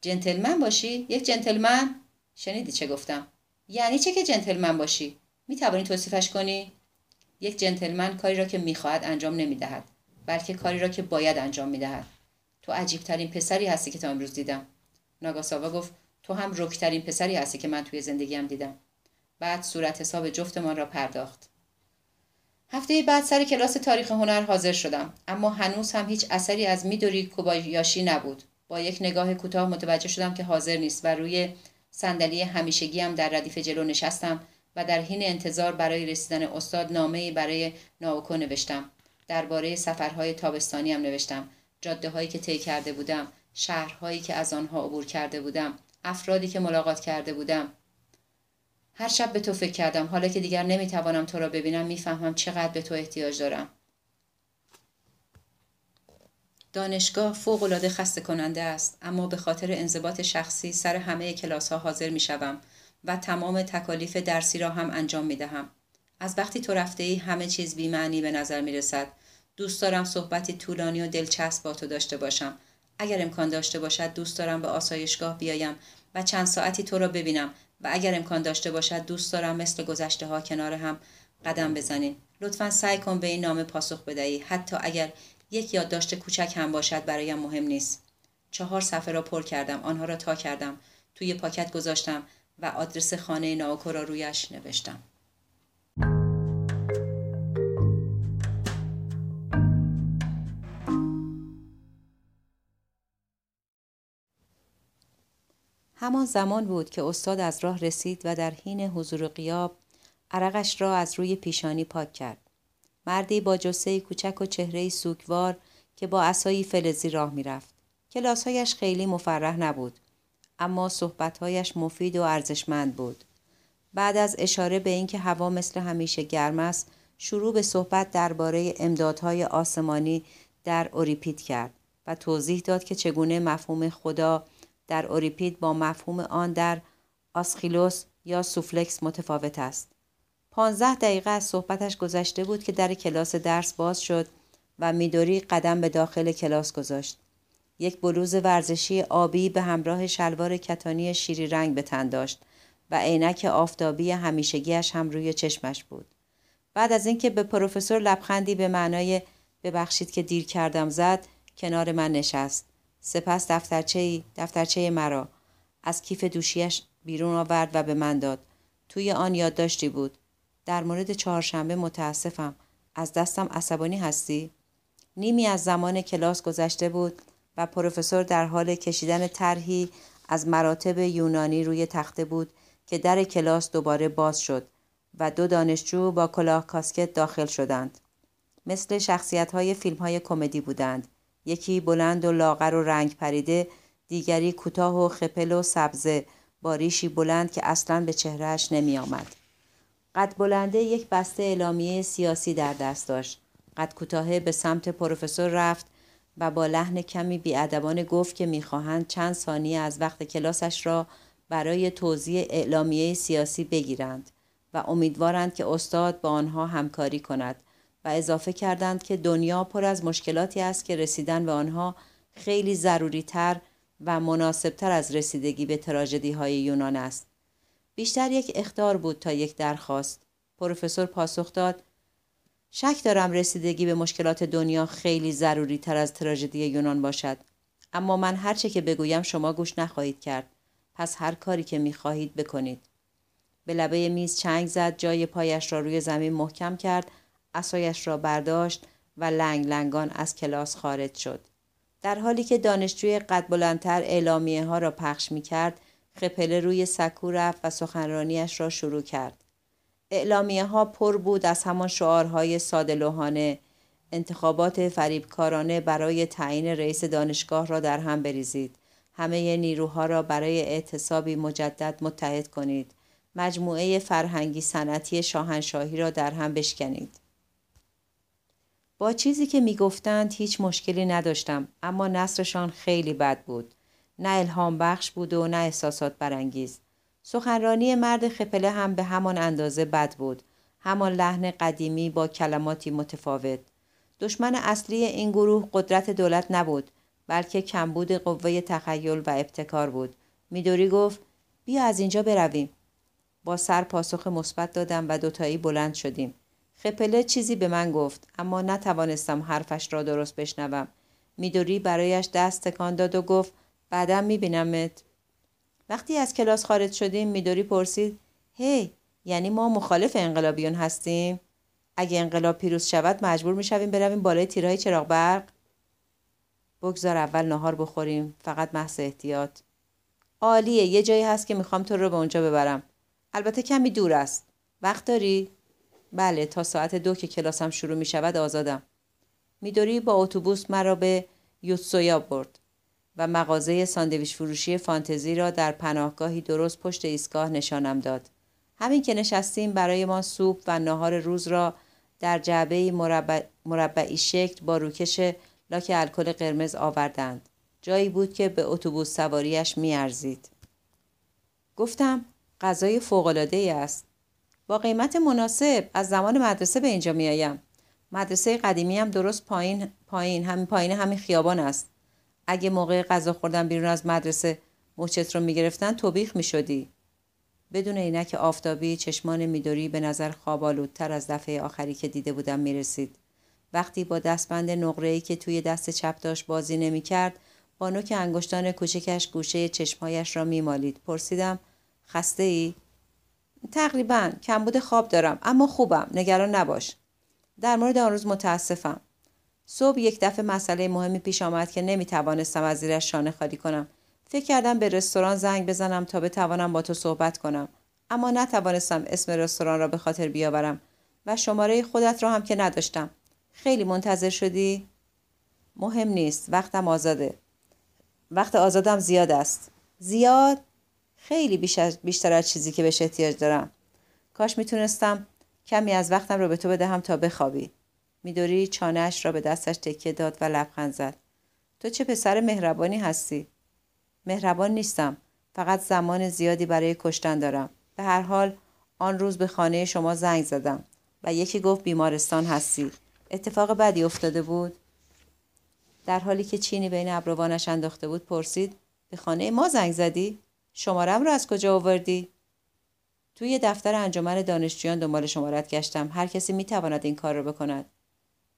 جنتلمن باشی؟ یک جنتلمن؟ شنیدی چه گفتم؟ یعنی چه که جنتلمن باشی؟ می توانی توصیفش کنی؟ یک جنتلمن کاری را که می‌خواهد انجام نمی‌دهد بلکه کاری را که باید انجام می‌دهد. تو عجیبترین پسری هستی که تا امروز دیدم. ناگاساوا گفت تو هم رکترین پسری هستی که من توی زندگیم دیدم. بعد صورت حساب جفتمان را پرداخت. هفته بعد سر کلاس تاریخ هنر حاضر شدم اما هنوز هم هیچ اثری از میدوری کوبایاشی نبود. با یک نگاه کوتاه متوجه شدم که حاضر نیست و روی صندلی همیشگی هم در ردیف جلو نشستم و در حین انتظار برای رسیدن استاد نامه برای ناوکو نوشتم. درباره سفرهای تابستانی هم نوشتم. جاده هایی که طی کرده بودم شهرهایی که از آنها عبور کرده بودم افرادی که ملاقات کرده بودم. هر شب به تو فکر کردم. حالا که دیگر نمی‌توانم تو را ببینم می‌فهمم چقدر به تو احتیاج دارم. دانشگاه فوق العاده خسته کننده است اما به خاطر انضباط شخصی سر همه کلاس ها حاضر می شوم و تمام تکالیف درسی را هم انجام می دهم. از وقتی تو رفته ای همه چیز بیمعنی به نظر می رسد. دوست دارم صحبتی طولانی و دلچسب با تو داشته باشم. اگر امکان داشته باشد دوست دارم به آسایشگاه بیایم و چند ساعتی تو را ببینم و اگر امکان داشته باشد دوست دارم مثل گذشته ها کنار هم قدم بزنیم. لطفا سعی کن به این نامه پاسخ بدهی حتی اگر یک یادداشت کوچک هم باشد برایم مهم نیست چهار صفحه را پر کردم آنها را تا کردم توی پاکت گذاشتم و آدرس خانه ناوکو را رویش نوشتم. همان زمان بود که استاد از راه رسید و در حین حضور قیاب عرقش را از روی پیشانی پاک کرد. مردی با جسه کوچک و چهره سوکوار که با اسایی فلزی راه می‌رفت. کلاسهایش خیلی مفرح نبود. اما صحبتهایش مفید و ارزشمند بود. بعد از اشاره به اینکه هوا مثل همیشه گرم است شروع به صحبت درباره امدادهای آسمانی در اوریپید کرد و توضیح داد که چگونه مفهوم خدا در اوریپید با مفهوم آن در آسخیلوس یا سوفلکس متفاوت است. پانزده دقیقه از صحبتش گذشته بود که در کلاس درس باز شد و میدوری قدم به داخل کلاس گذاشت. یک بلوز ورزشی آبی به همراه شلوار کتانی شیری رنگ به تن داشت و عینک آفتابی همیشگیش هم روی چشمش بود. بعد از اینکه به پروفسور لبخندی به معنای ببخشید که دیر کردم زد کنار من نشست. سپس دفترچه دفترچه مرا از کیف دوشیش بیرون آورد و به من داد. توی آن یادداشتی بود. در مورد چهارشنبه متاسفم از دستم عصبانی هستی نیمی از زمان کلاس گذشته بود و پروفسور در حال کشیدن طرحی از مراتب یونانی روی تخته بود که در کلاس دوباره باز شد و دو دانشجو با کلاه کاسکت داخل شدند. مثل شخصیت های فیلم های کمدی بودند. یکی بلند و لاغر و رنگ پریده، دیگری کوتاه و خپل و سبزه با ریشی بلند که اصلا به چهرهش نمی آمد. قد بلنده یک بسته اعلامیه سیاسی در دست داشت. قد کوتاهه به سمت پروفسور رفت و با لحن کمی بیادبانه گفت که می‌خواهند چند ثانیه از وقت کلاسش را برای توضیح اعلامیه سیاسی بگیرند و امیدوارند که استاد با آنها همکاری کند و اضافه کردند که دنیا پر از مشکلاتی است که رسیدن به آنها خیلی ضروری تر و مناسب تر از رسیدگی به تراژدی های یونان است. بیشتر یک اختار بود تا یک درخواست. پروفسور پاسخ داد شک دارم رسیدگی به مشکلات دنیا خیلی ضروری تر از تراژدی یونان باشد. اما من هرچه که بگویم شما گوش نخواهید کرد. پس هر کاری که می خواهید بکنید. به لبه میز چنگ زد جای پایش را روی زمین محکم کرد اسایش را برداشت و لنگ لنگان از کلاس خارج شد. در حالی که دانشجوی قد بلندتر اعلامیه ها را پخش می کرد خپله روی سکو رفت و سخنرانیش را شروع کرد. اعلامیه ها پر بود از همان شعارهای سادلوهانه انتخابات فریبکارانه برای تعیین رئیس دانشگاه را در هم بریزید. همه نیروها را برای اعتصابی مجدد متحد کنید. مجموعه فرهنگی صنعتی شاهنشاهی را در هم بشکنید. با چیزی که می‌گفتند هیچ مشکلی نداشتم اما نصرشان خیلی بد بود. نه الهام بخش بود و نه احساسات برانگیز. سخنرانی مرد خپله هم به همان اندازه بد بود. همان لحن قدیمی با کلماتی متفاوت. دشمن اصلی این گروه قدرت دولت نبود بلکه کمبود قوه تخیل و ابتکار بود. میدوری گفت بیا از اینجا برویم. با سر پاسخ مثبت دادم و دوتایی بلند شدیم. خپله چیزی به من گفت اما نتوانستم حرفش را درست بشنوم میدوری برایش دست تکان داد و گفت بعدا میبینمت وقتی از کلاس خارج شدیم میدوری پرسید هی یعنی ما مخالف انقلابیون هستیم؟ اگه انقلاب پیروز شود مجبور می‌شویم برویم بالای تیرهای چراغ برق؟ بگذار اول نهار بخوریم فقط محض احتیاط. عالیه یه جایی هست که می‌خوام تو رو به اونجا ببرم. البته کمی دور است. وقت داری؟ بله تا ساعت دو که کلاسم شروع می شود آزادم. میدوری با اتوبوس مرا به یوتسویا برد. و مغازه ساندویچ فروشی فانتزی را در پناهگاهی درست پشت ایستگاه نشانم داد. همین که نشستیم برای ما سوپ و ناهار روز را در جعبه مربع... مربعی شکل با روکش لاک الکل قرمز آوردند. جایی بود که به اتوبوس سواریش میارزید. گفتم غذای فوقالعاده است. با قیمت مناسب از زمان مدرسه به اینجا میآیم. مدرسه قدیمی هم درست پایین پایین همین پایین همین خیابان است. اگه موقع غذا خوردن بیرون از مدرسه موچت رو می‌گرفتن توبیخ می‌شدی. بدون عینک آفتابی چشمان میدوری به نظر خوابالودتر از دفعه آخری که دیده بودم می‌رسید. وقتی با دستبند نقره‌ای که توی دست چپ داشت بازی نمی‌کرد با نوک انگشتان کوچکش گوشه چشمهایش را میمالید. پرسیدم خسته ای؟ تقریبا. کمبود خواب دارم. اما خوبم. نگران نباش. در مورد آن روز متاسفم. صبح یک دفعه مسئله مهمی پیش آمد که نمی توانستم از زیرش شانه خالی کنم. فکر کردم به رستوران زنگ بزنم تا بتوانم با تو صحبت کنم. اما نتوانستم اسم رستوران را به خاطر بیاورم و شماره خودت را هم که نداشتم. خیلی منتظر شدی؟ مهم نیست. وقتم آزاده. وقت آزادم زیاد است. زیاد؟ خیلی بیشتر از چیزی که بهش احتیاج دارم. کاش می‌تونستم کمی از وقتم رو به تو بدهم تا بخوابی. میدوری چانهش را به دستش تکیه داد و لبخند زد. تو چه پسر مهربانی هستی؟ مهربان نیستم. فقط زمان زیادی برای کشتن دارم. به هر حال آن روز به خانه شما زنگ زدم و یکی گفت بیمارستان هستی. اتفاق بدی افتاده بود؟ در حالی که چینی بین ابروانش انداخته بود پرسید به خانه ما زنگ زدی؟ شمارم رو از کجا آوردی؟ توی دفتر انجمن دانشجویان دنبال شمارت گشتم. هر کسی می‌تواند این کار را بکند.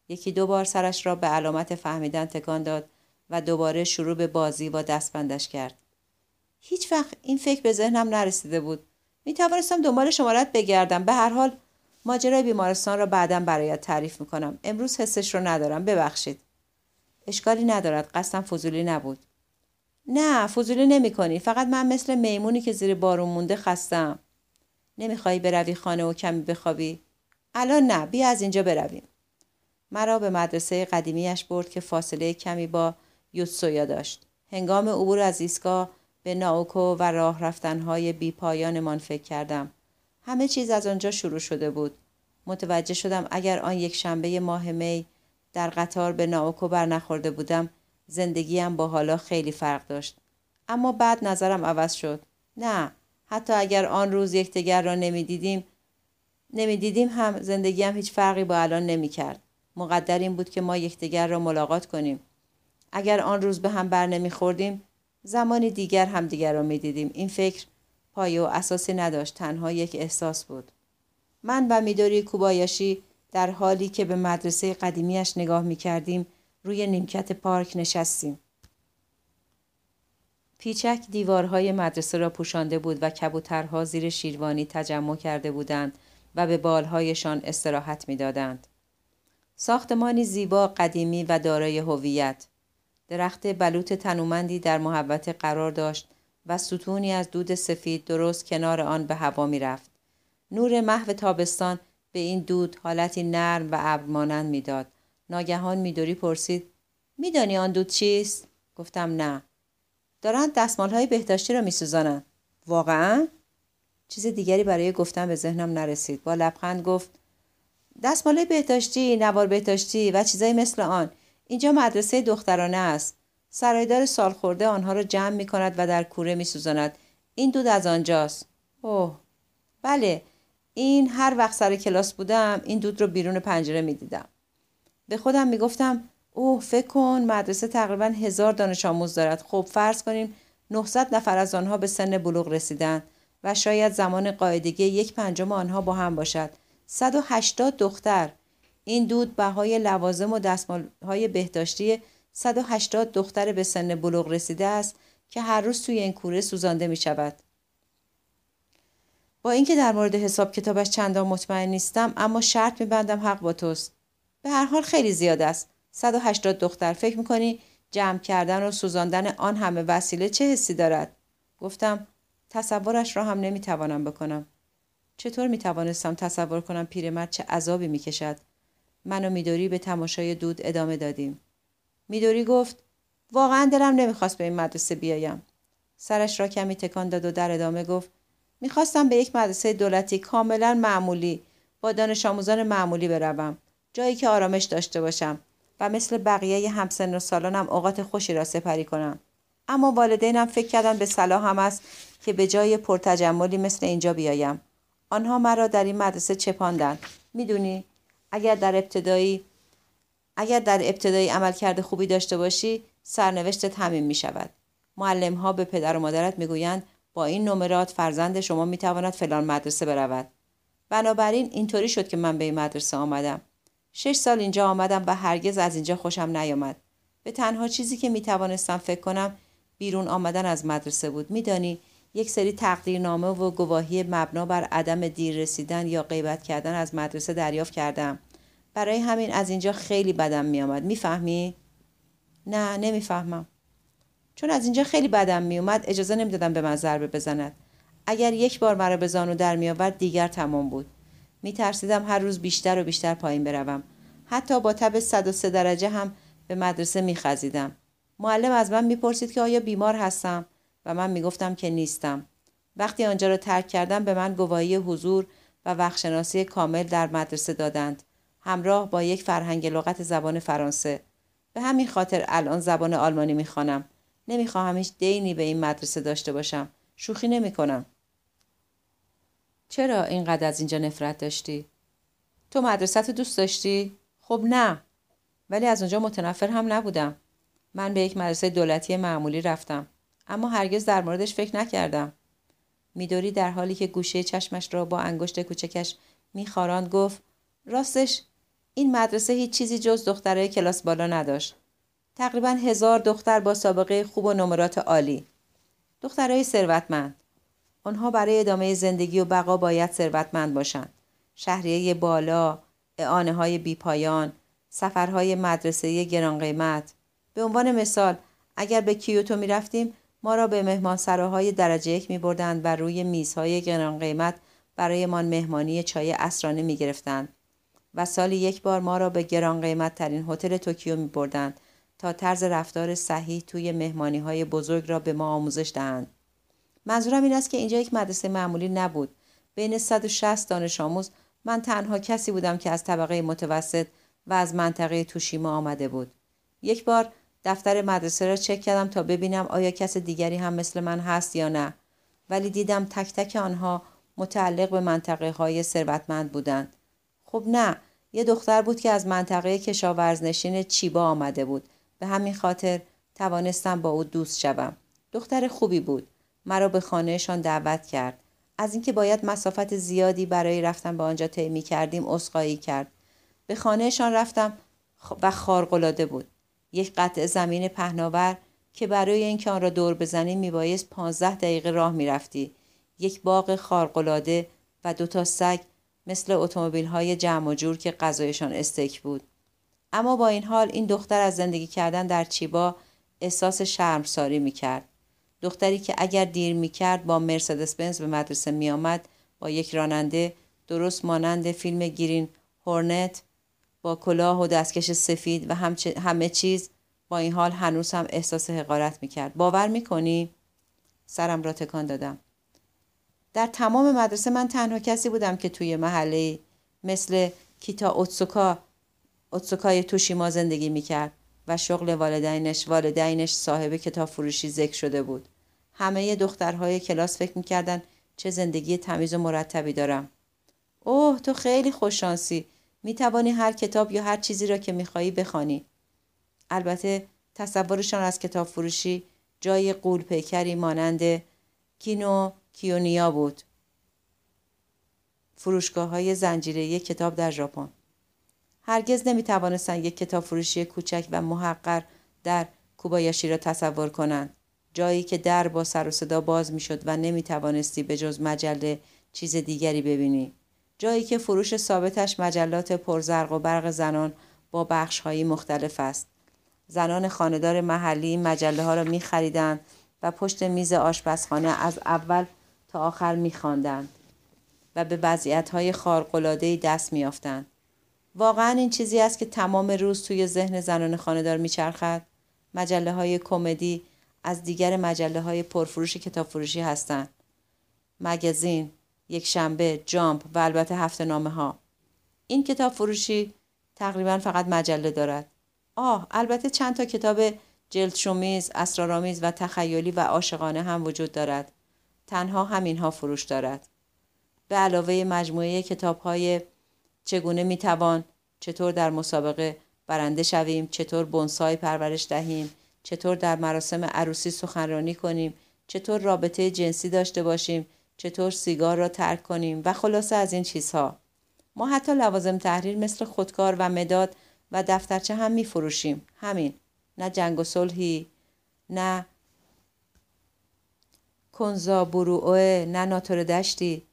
یکی دو بار سرش را به علامت فهمیدن تکان داد و دوباره شروع به بازی با دستبندش کرد. هیچ وقت این فکر به ذهنم نرسیده بود. می توانستم دنبال شمارت بگردم. به هر حال ماجرای بیمارستان را بعدا برایت تعریف می‌کنم. امروز حسش رو ندارم. ببخشید. اشکالی ندارد. قصدم فضولی نبود. نه فضولی نمی کنی. فقط من مثل میمونی که زیر بارون مونده خستم نمی‌خوای بروی خانه و کمی بخوابی؟ الان نه. بیا از اینجا برویم. مرا به مدرسه قدیمیش برد که فاصله کمی با یوتسویا داشت. هنگام عبور از ایستگاه به ناوکو و راه رفتنهای بی پایانمان فکر کردم. همه چیز از آنجا شروع شده بود. متوجه شدم اگر آن یک شنبه ماه می در قطار به ناوکو بر نخورده بودم زندگیم با حالا خیلی فرق داشت. اما بعد نظرم عوض شد. نه حتی اگر آن روز یکدیگر را نمی‌دیدیم نمی‌دیدیم هم زندگیم هیچ فرقی با الان نمی‌کرد. مقدر این بود که ما یکدیگر را ملاقات کنیم. اگر آن روز به هم بر نمیخوردیم زمانی دیگر همدیگر را می‌دیدیم. این فکر پایه و اساسی نداشت تنها یک احساس بود. من و میدوری کوبایاشی در حالی که به مدرسه قدیمیش نگاه می‌کردیم روی نیمکت پارک نشستیم. پیچک دیوارهای مدرسه را پوشانده بود و کبوترها زیر شیروانی تجمع کرده بودند و به بالهایشان استراحت می‌دادند. ساختمانی زیبا قدیمی و دارای هویت درخت بلوط تنومندی در محوطه قرار داشت و ستونی از دود سفید درست کنار آن به هوا می رفت. نور محو تابستان به این دود حالتی نرم و ابر مانند می‌داد. ناگهان میدوری پرسید میدانی آن دود چیست؟ گفتم نه. دارند دستمال های بهداشتی را میسوزانند. واقعا؟ چیز دیگری برای گفتن به ذهنم نرسید. با لبخند گفت دستمال بهداشتی، نوار بهداشتی و چیزایی مثل آن. اینجا مدرسه دخترانه است. سرایدار سالخورده آنها را جمع می کند و در کوره می سوزاند. این دود از آنجاست. اوه بله این هر وقت سر کلاس بودم این دود رو بیرون پنجره می دیدم. به خودم می گفتم اوه فکر کن مدرسه تقریبا هزار دانش آموز دارد. خب فرض کنیم 900 نفر از آنها به سن بلوغ رسیدن و شاید زمان قاعدگی یک پنجم آنها با هم باشد. 180 دختر. این دود بهای لوازم و های بهداشتی 180 دختر به سن بلوغ رسیده است که هر روز توی این کوره سوزانده می شود. با اینکه در مورد حساب کتابش چندان مطمئن نیستم اما شرط میبندم حق با توست. به هر حال خیلی زیاد است. 180 دختر فکر می‌کنی جمع کردن و سوزاندن آن همه وسیله چه حسی دارد؟ گفتم تصورش را هم نمی‌توانم بکنم. چطور می‌توانستم تصور کنم پیرمرد چه عذابی می‌کشد؟ من و میدوری به تماشای دود ادامه دادیم. میدوری گفت واقعا دلم نمی‌خواست به این مدرسه بیایم. سرش را کمی تکان داد و در ادامه گفت می‌خواستم به یک مدرسه دولتی کاملا معمولی با دانش آموزان معمولی بروم. جایی که آرامش داشته باشم و مثل بقیه همسن و سالانم اوقات خوشی را سپری کنم. اما والدینم فکر کردن به صلاحم است که به جای پرتجملی مثل اینجا بیایم. آنها مرا در این مدرسه چپاندند می‌دونی اگر در ابتدایی اگر در ابتدایی عمل کرده خوبی داشته باشی سرنوشتت همین می شود. معلم ها به پدر و مادرت می‌گویند با این نمرات فرزند شما می‌تواند فلان مدرسه برود. بنابراین اینطوری شد که من به این مدرسه آمدم. شش سال اینجا آمدم و هرگز از اینجا خوشم نیامد. به تنها چیزی که می‌توانستم فکر کنم بیرون آمدن از مدرسه بود. میدانی یک سری تقدیرنامه و گواهی مبنا بر عدم دیر رسیدن یا غیبت کردن از مدرسه دریافت کردم. برای همین از اینجا خیلی بدم میآمد. می‌فهمی؟ نه نمی‌فهمم. چون از اینجا خیلی بدم میومد اجازه نمی‌دادم به من ضربه بزند. اگر یک بار مرا به زانو در میآورد دیگر تمام بود. میترسیدم هر روز بیشتر و بیشتر پایین بروم. حتی با تب 103 درجه هم به مدرسه میخزیدم. معلم از من می‌پرسید که آیا بیمار هستم و من می‌گفتم که نیستم. وقتی آنجا را ترک کردم به من گواهی حضور و وقتشناسی کامل در مدرسه دادند. همراه با یک فرهنگ لغت زبان فرانسه. به همین خاطر الان زبان آلمانی می‌خوانم. نمی‌خواهم هیچ دینی به این مدرسه داشته باشم. شوخی نمی‌کنم. چرا اینقدر از اینجا نفرت داشتی؟ تو مدرسه دوست داشتی؟ خب نه. ولی از اونجا متنفر هم نبودم. من به یک مدرسه دولتی معمولی رفتم. اما هرگز در موردش فکر نکردم. میدوری در حالی که گوشه چشمش را با انگشت کوچکش میخاراند گفت راستش این مدرسه هیچ چیزی جز دخترای کلاس بالا نداشت. تقریبا هزار دختر با سابقه خوب و نمرات عالی. دخترای ثروتمند. آنها برای ادامه زندگی و بقا باید ثروتمند باشند. شهریه بالا، اعانه های بیپایان، سفرهای مدرسه گران قیمت. به عنوان مثال اگر به کیوتو می رفتیم ما را به مهمانسراهای درجه یک می بردند و روی میزهای گران قیمت برایمان مهمانی چای اسرانه می گرفتند. و سالی یک بار ما را به گران قیمت ترین هتل توکیو می بردند تا طرز رفتار صحیح توی مهمانی های بزرگ را به ما آموزش دهند. منظورم این است که اینجا یک مدرسه معمولی نبود. بین 160 دانش آموز من تنها کسی بودم که از طبقه متوسط و از منطقه توشیما آمده بود. یک بار دفتر مدرسه را چک کردم تا ببینم آیا کس دیگری هم مثل من هست یا نه. ولی دیدم تک تک آنها متعلق به منطقه های ثروتمند بودند. خب نه یه دختر بود که از منطقه کشاورزنشین چیبا آمده بود. به همین خاطر توانستم با او دوست شوم. دختر خوبی بود. مرا به خانهشان دعوت کرد. از اینکه باید مسافت زیادی برای رفتن به آنجا طی کردیم اسخایی کرد. به خانهشان رفتم و خارقلاده بود. یک قطع زمین پهناور که برای اینکه آن را دور بزنیم میبایست پانزده دقیقه راه می‌رفتی. یک باغ خارقلاده و دو تا سگ مثل اتومبیل های جمع و جور که غذایشان استیک بود. اما با این حال این دختر از زندگی کردن در چیبا احساس شرمساری می‌کرد. دختری که اگر دیر می‌کرد با مرسدس بنز به مدرسه میآمد با یک راننده درست مانند فیلم گیرین هورنت با کلاه و دستکش سفید و همه چیز با این حال هنوز هم احساس حقارت می‌کرد. باور می‌کنی؟ سرم را تکان دادم. در تمام مدرسه من تنها کسی بودم که توی محله مثل کیتا اوتسوکا اوتسوکای توشیما زندگی می‌کرد و شغل والدینش والدینش صاحب کتاب فروشی ذکر شده بود. همه دخترهای کلاس فکر می‌کردن چه زندگی تمیز و مرتبی دارم. اوه تو خیلی خوششانسی. می توانی هر کتاب یا هر چیزی را که می خواهی بخوانی. البته تصورشان از کتاب فروشی جای قول پیکری مانند کینو کیونیا بود. فروشگاه های زنجیره کتاب در ژاپن هرگز نمی توانستند یک کتاب فروشی کوچک و محقر در کوبایاشی را تصور کنند جایی که در با سر و صدا باز می شد و نمی توانستی به جز مجله چیز دیگری ببینی جایی که فروش ثابتش مجلات پرزرق و برق زنان با بخش هایی مختلف است. زنان خاندار محلی مجله ها را می خریدند و پشت میز آشپزخانه از اول تا آخر می خواندند و به وضعیت های دست میافتند. واقعا این چیزی است که تمام روز توی ذهن زنان خانهدار میچرخد. مجله های کمدی از دیگر مجله های پرفروش کتاب فروشی هستند. مگزین یک شنبه جامپ و البته هفته نامه ها این کتاب فروشی تقریبا فقط مجله دارد آه البته چند تا کتاب جلد شومیز، اسرارآمیز و تخیلی و عاشقانه هم وجود دارد. تنها همینها فروش دارد. به علاوه مجموعه کتاب های چگونه می‌توان چطور در مسابقه برنده شویم چطور بونسای پرورش دهیم چطور در مراسم عروسی سخنرانی کنیم چطور رابطه جنسی داشته باشیم چطور سیگار را ترک کنیم و خلاصه از این چیزها. ما حتی لوازم تحریر مثل خودکار و مداد و دفترچه هم می فروشیم همین. نه جنگ و صلحی نه کنزا بروئه نه ناتور دشتی.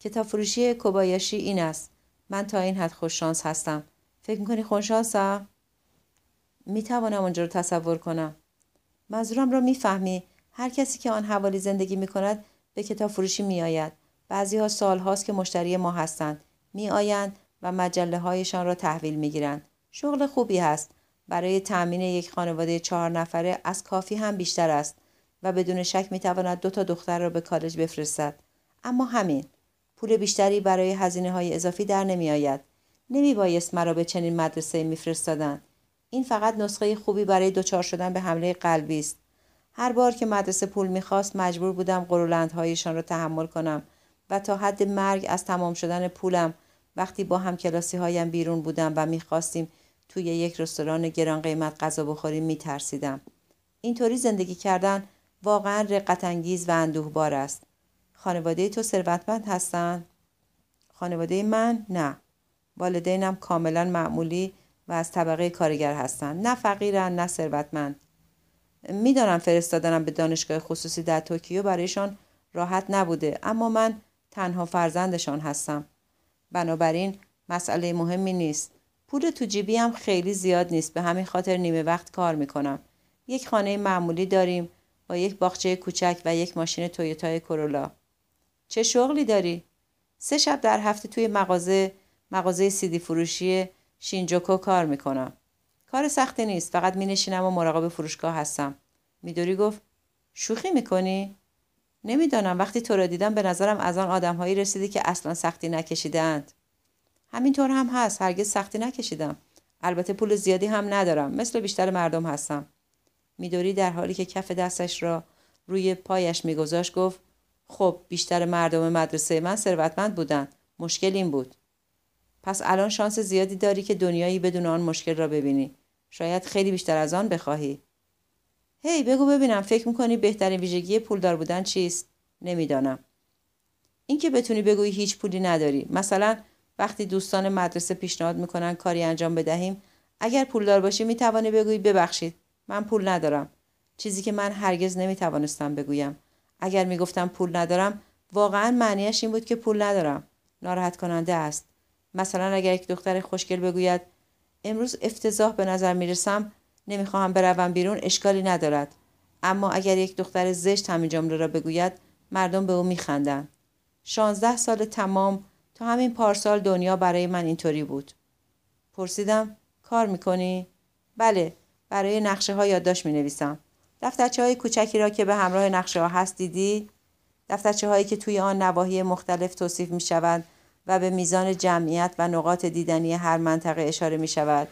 کتاب فروشی کوبایاشی این است. من تا این حد خوششانس هستم. فکر می‌کنی خوششانسم می‌توانم آنجا رو تصور کنم. منظورم را می‌فهمی. هر کسی که آن حوالی زندگی می‌کند به کتاب فروشی میآید بعضی ها سال هاست که مشتری ما هستند میآیند و مجله هایشان را تحویل می‌گیرند شغل خوبی هست برای تأمین یک خانواده چهار نفره از کافی هم بیشتر است و بدون شک می‌تواند دو تا دختر را به کالج بفرستد اما همین پول بیشتری برای هزینه های اضافی در نمی آید. نمی بایست مرا به چنین مدرسه میفرستادند. این فقط نسخه خوبی برای دچار شدن به حمله قلبی است. هر بار که مدرسه پول می‌خواست مجبور بودم قرولندهایشان را تحمل کنم و تا حد مرگ از تمام شدن پولم وقتی با هم کلاسی هایم بیرون بودم و می‌خواستیم توی یک رستوران گران قیمت غذا بخوریم میترسیدم. اینطوری زندگی کردن واقعا رقت انگیز و اندوهبار است. خانواده تو ثروتمند هستن؟ خانواده من نه. والدینم کاملا معمولی و از طبقه کارگر هستند. نه فقیرن نه ثروتمند. می‌دانم فرستادنم به دانشگاه خصوصی در توکیو برایشان راحت نبوده اما من تنها فرزندشان هستم. بنابراین مسئله مهمی نیست. پول تو جیبی هم خیلی زیاد نیست به همین خاطر نیمه وقت کار می‌کنم. یک خانه معمولی داریم با یک باغچه کوچک و یک ماشین تویوتای کرولا. چه شغلی داری؟ سه شب در هفته توی مغازه مغازه سیدی فروشی شینجوکو کار می‌کنم. کار سختی نیست فقط می نشینم و مراقب فروشگاه هستم. میدوری گفت شوخی می‌کنی؟ نمی‌دانم وقتی تو را دیدم به نظرم از آن آدمهایی رسیدی که اصلا سختی نکشیدند. همینطور هم هست هرگز سختی نکشیدم. البته پول زیادی هم ندارم مثل بیشتر مردم هستم. میدوری در حالی که کف دستش را روی پایش میگذاشت گفت خب بیشتر مردم مدرسه من ثروتمند بودند مشکل این بود پس الان شانس زیادی داری که دنیایی بدون آن مشکل را ببینی. شاید خیلی بیشتر از آن بخواهی. هی بگو ببینم فکر می‌کنی بهترین ویژگی پولدار بودن چیست؟ نمی‌دانم. اینکه بتونی بگویی هیچ پولی نداری. مثلا وقتی دوستان مدرسه پیشنهاد می‌کنن کاری انجام بدهیم اگر پولدار باشی می‌توانی بگویی ببخشید من پول ندارم. چیزی که من هرگز نمی‌توانستم بگویم. اگر می‌گفتم پول ندارم واقعا معنیش این بود که پول ندارم. ناراحت کننده است. مثلا اگر یک دختر خوشگل بگوید امروز افتضاح به نظر می‌رسم نمی‌خواهم بروم بیرون اشکالی ندارد. اما اگر یک دختر زشت همین جمله را بگوید مردم به او میخندند. شانزده سال تمام تا همین پارسال دنیا برای من اینطوری بود. پرسیدم کار می‌کنی؟ بله برای نقشه ها یادداشت می نویسم دفترچه های کوچکی را که به همراه نقشه ها هست دیدی؟ دفترچه هایی که توی آن نواحی مختلف توصیف می شود و به میزان جمعیت و نقاط دیدنی هر منطقه اشاره می شود.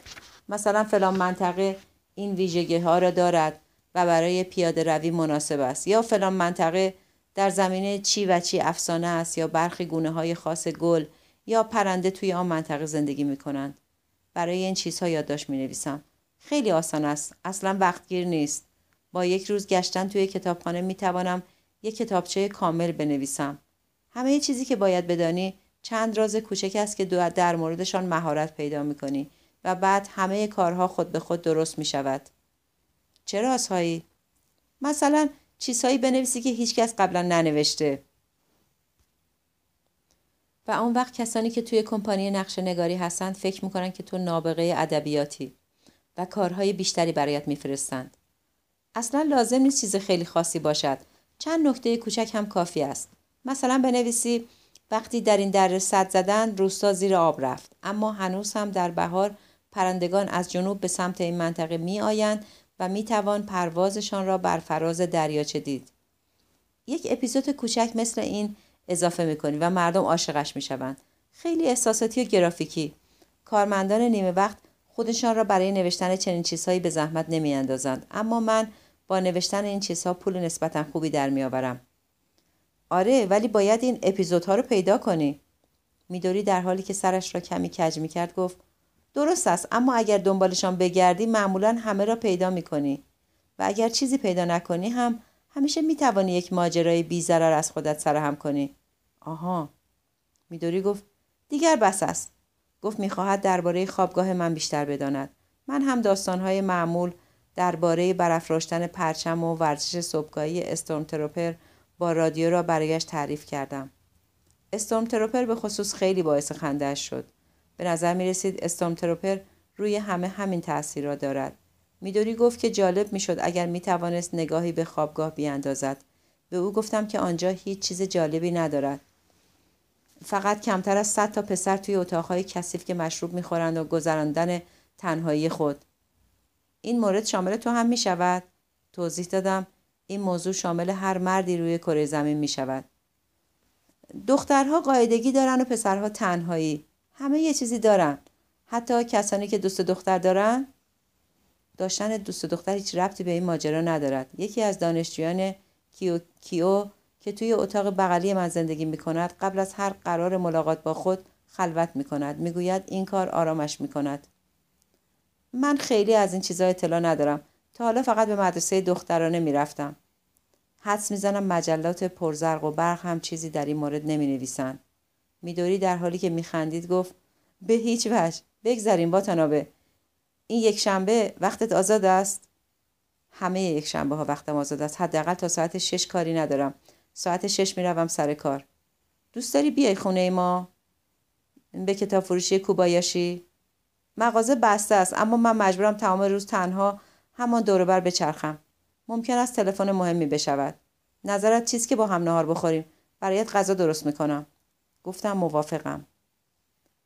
مثلا فلان منطقه این ویژگی ها را دارد و برای پیاده روی مناسب است یا فلان منطقه در زمینه چی و چی افسانه است یا برخی گونه های خاص گل یا پرنده توی آن منطقه زندگی می کنند. برای این چیزها یادداشت می نویسم. خیلی آسان است. اصلا وقتگیر نیست. با یک روز گشتن توی کتابخانه می توانم یک کتابچه کامل بنویسم. همه چیزی که باید بدانی چند راز کوچک است که در موردشان مهارت پیدا می‌کنی و بعد همه کارها خود به خود درست می شود. چه رازهایی؟ مثلا چیزهایی بنویسی که هیچکس قبلا ننوشته. و اون وقت کسانی که توی کمپانی نقشه نگاری هستند فکر می‌کنن که تو نابغه ادبیاتی و کارهای بیشتری برایت میفرستند. اصلا لازم نیست چیز خیلی خاصی باشد. چند نکته کوچک هم کافی است. مثلا بنویسی وقتی در این دره صد زدن روستا زیر آب رفت اما هنوز هم در بهار پرندگان از جنوب به سمت این منطقه می آیند و می توان پروازشان را بر فراز دریاچه دید. یک اپیزود کوچک مثل این اضافه می کنی و مردم عاشقش می شوند. خیلی احساساتی و گرافیکی. کارمندان نیمه وقت خودشان را برای نوشتن چنین چیزهایی به زحمت نمی اندازند. اما من با نوشتن این چیزها پول نسبتا خوبی در می آورم. آره ولی باید این اپیزودها رو پیدا کنی. میدوری در حالی که سرش را کمی کج می کرد گفت درست است اما اگر دنبالشان بگردی معمولا همه را پیدا می کنی و اگر چیزی پیدا نکنی هم همیشه می توانی یک ماجرای بی ضرر از خودت سرهم کنی. آها. میدوری گفت دیگر بس است. گفت می‌خواهد درباره خوابگاه من بیشتر بداند. من هم داستانهای معمول درباره برافراشتن پرچم و ورزش صبحگاهی استورم تروپر با رادیو را برایش تعریف کردم. استورم تروپر به خصوص خیلی باعث خندهاش شد. به نظر می رسید استورم تروپر روی همه همین تاثیر را دارد. میدوری گفت که جالب می‌شد اگر می توانست نگاهی به خوابگاه بیاندازد. به او گفتم که آنجا هیچ چیز جالبی ندارد. فقط کمتر از صد تا پسر توی اتاقهای کثیف که مشروب می‌خورند و گذراندن تنهایی خود. این مورد شامل تو هم می شود؟ توضیح دادم. این موضوع شامل هر مردی روی کره زمین می شود. دخترها قاعدگی دارن و پسرها تنهایی. همه یه چیزی دارن. حتی کسانی که دوست دختر دارن داشتن دوست دختر هیچ ربطی به این ماجرا ندارد. یکی از دانشجویان کیو, کیو که توی اتاق بغلی من زندگی می کند قبل از هر قرار ملاقات با خود خلوت می کند. می گوید این کار آرامش می کند. من خیلی از این چیزها اطلاع ندارم. تا حالا فقط به مدرسه دخترانه می‌رفتم. حدس می‌زنم مجلات پرزرق و برق هم چیزی در این مورد نمی نویسن. میدوری در حالی که میخندید گفت به هیچ وجه بگذاریم با تنابه این یک شنبه وقتت آزاد است. همه یک شنبه ها وقتم آزاد است. حداقل تا ساعت شش کاری ندارم. ساعت شش می‌روم سر کار. دوست داری بیای خونه ما؟ به کتاب فروشی کوبایاشی. مغازه بسته است اما من مجبورم تمام روز تنها همان دوروبر بچرخم. ممکن است تلفن مهمی بشود. نظرت چیست که با هم نهار بخوریم؟ برایت غذا درست می‌کنم. گفتم موافقم.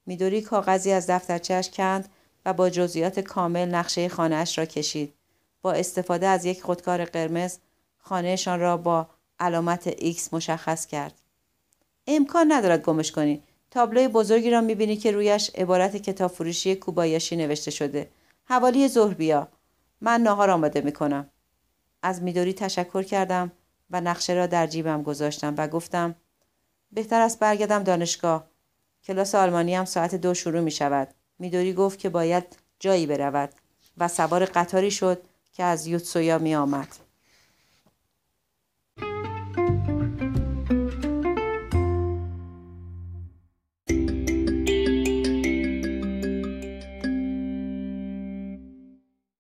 میدوری کاغذی از دفترچهاش کند و با جزئیات کامل نقشه خانهاش را کشید. با استفاده از یک خودکار قرمز خانهشان را با علامت X مشخص کرد. امکان ندارد گمش کنی. تابلوی بزرگی را می‌بینی که رویش عبارت کتاب فروشی کوبایشی نوشته شده. حوالی ظهر بیا. من ناهار آماده می‌کنم. از میدوری تشکر کردم و نقشه را در جیبم گذاشتم و گفتم بهتر است برگردم دانشگاه. کلاس آلمانی هم ساعت دو شروع می شود میدوری گفت که باید جایی برود و سوار قطاری شد که از یوتسویا می آمد.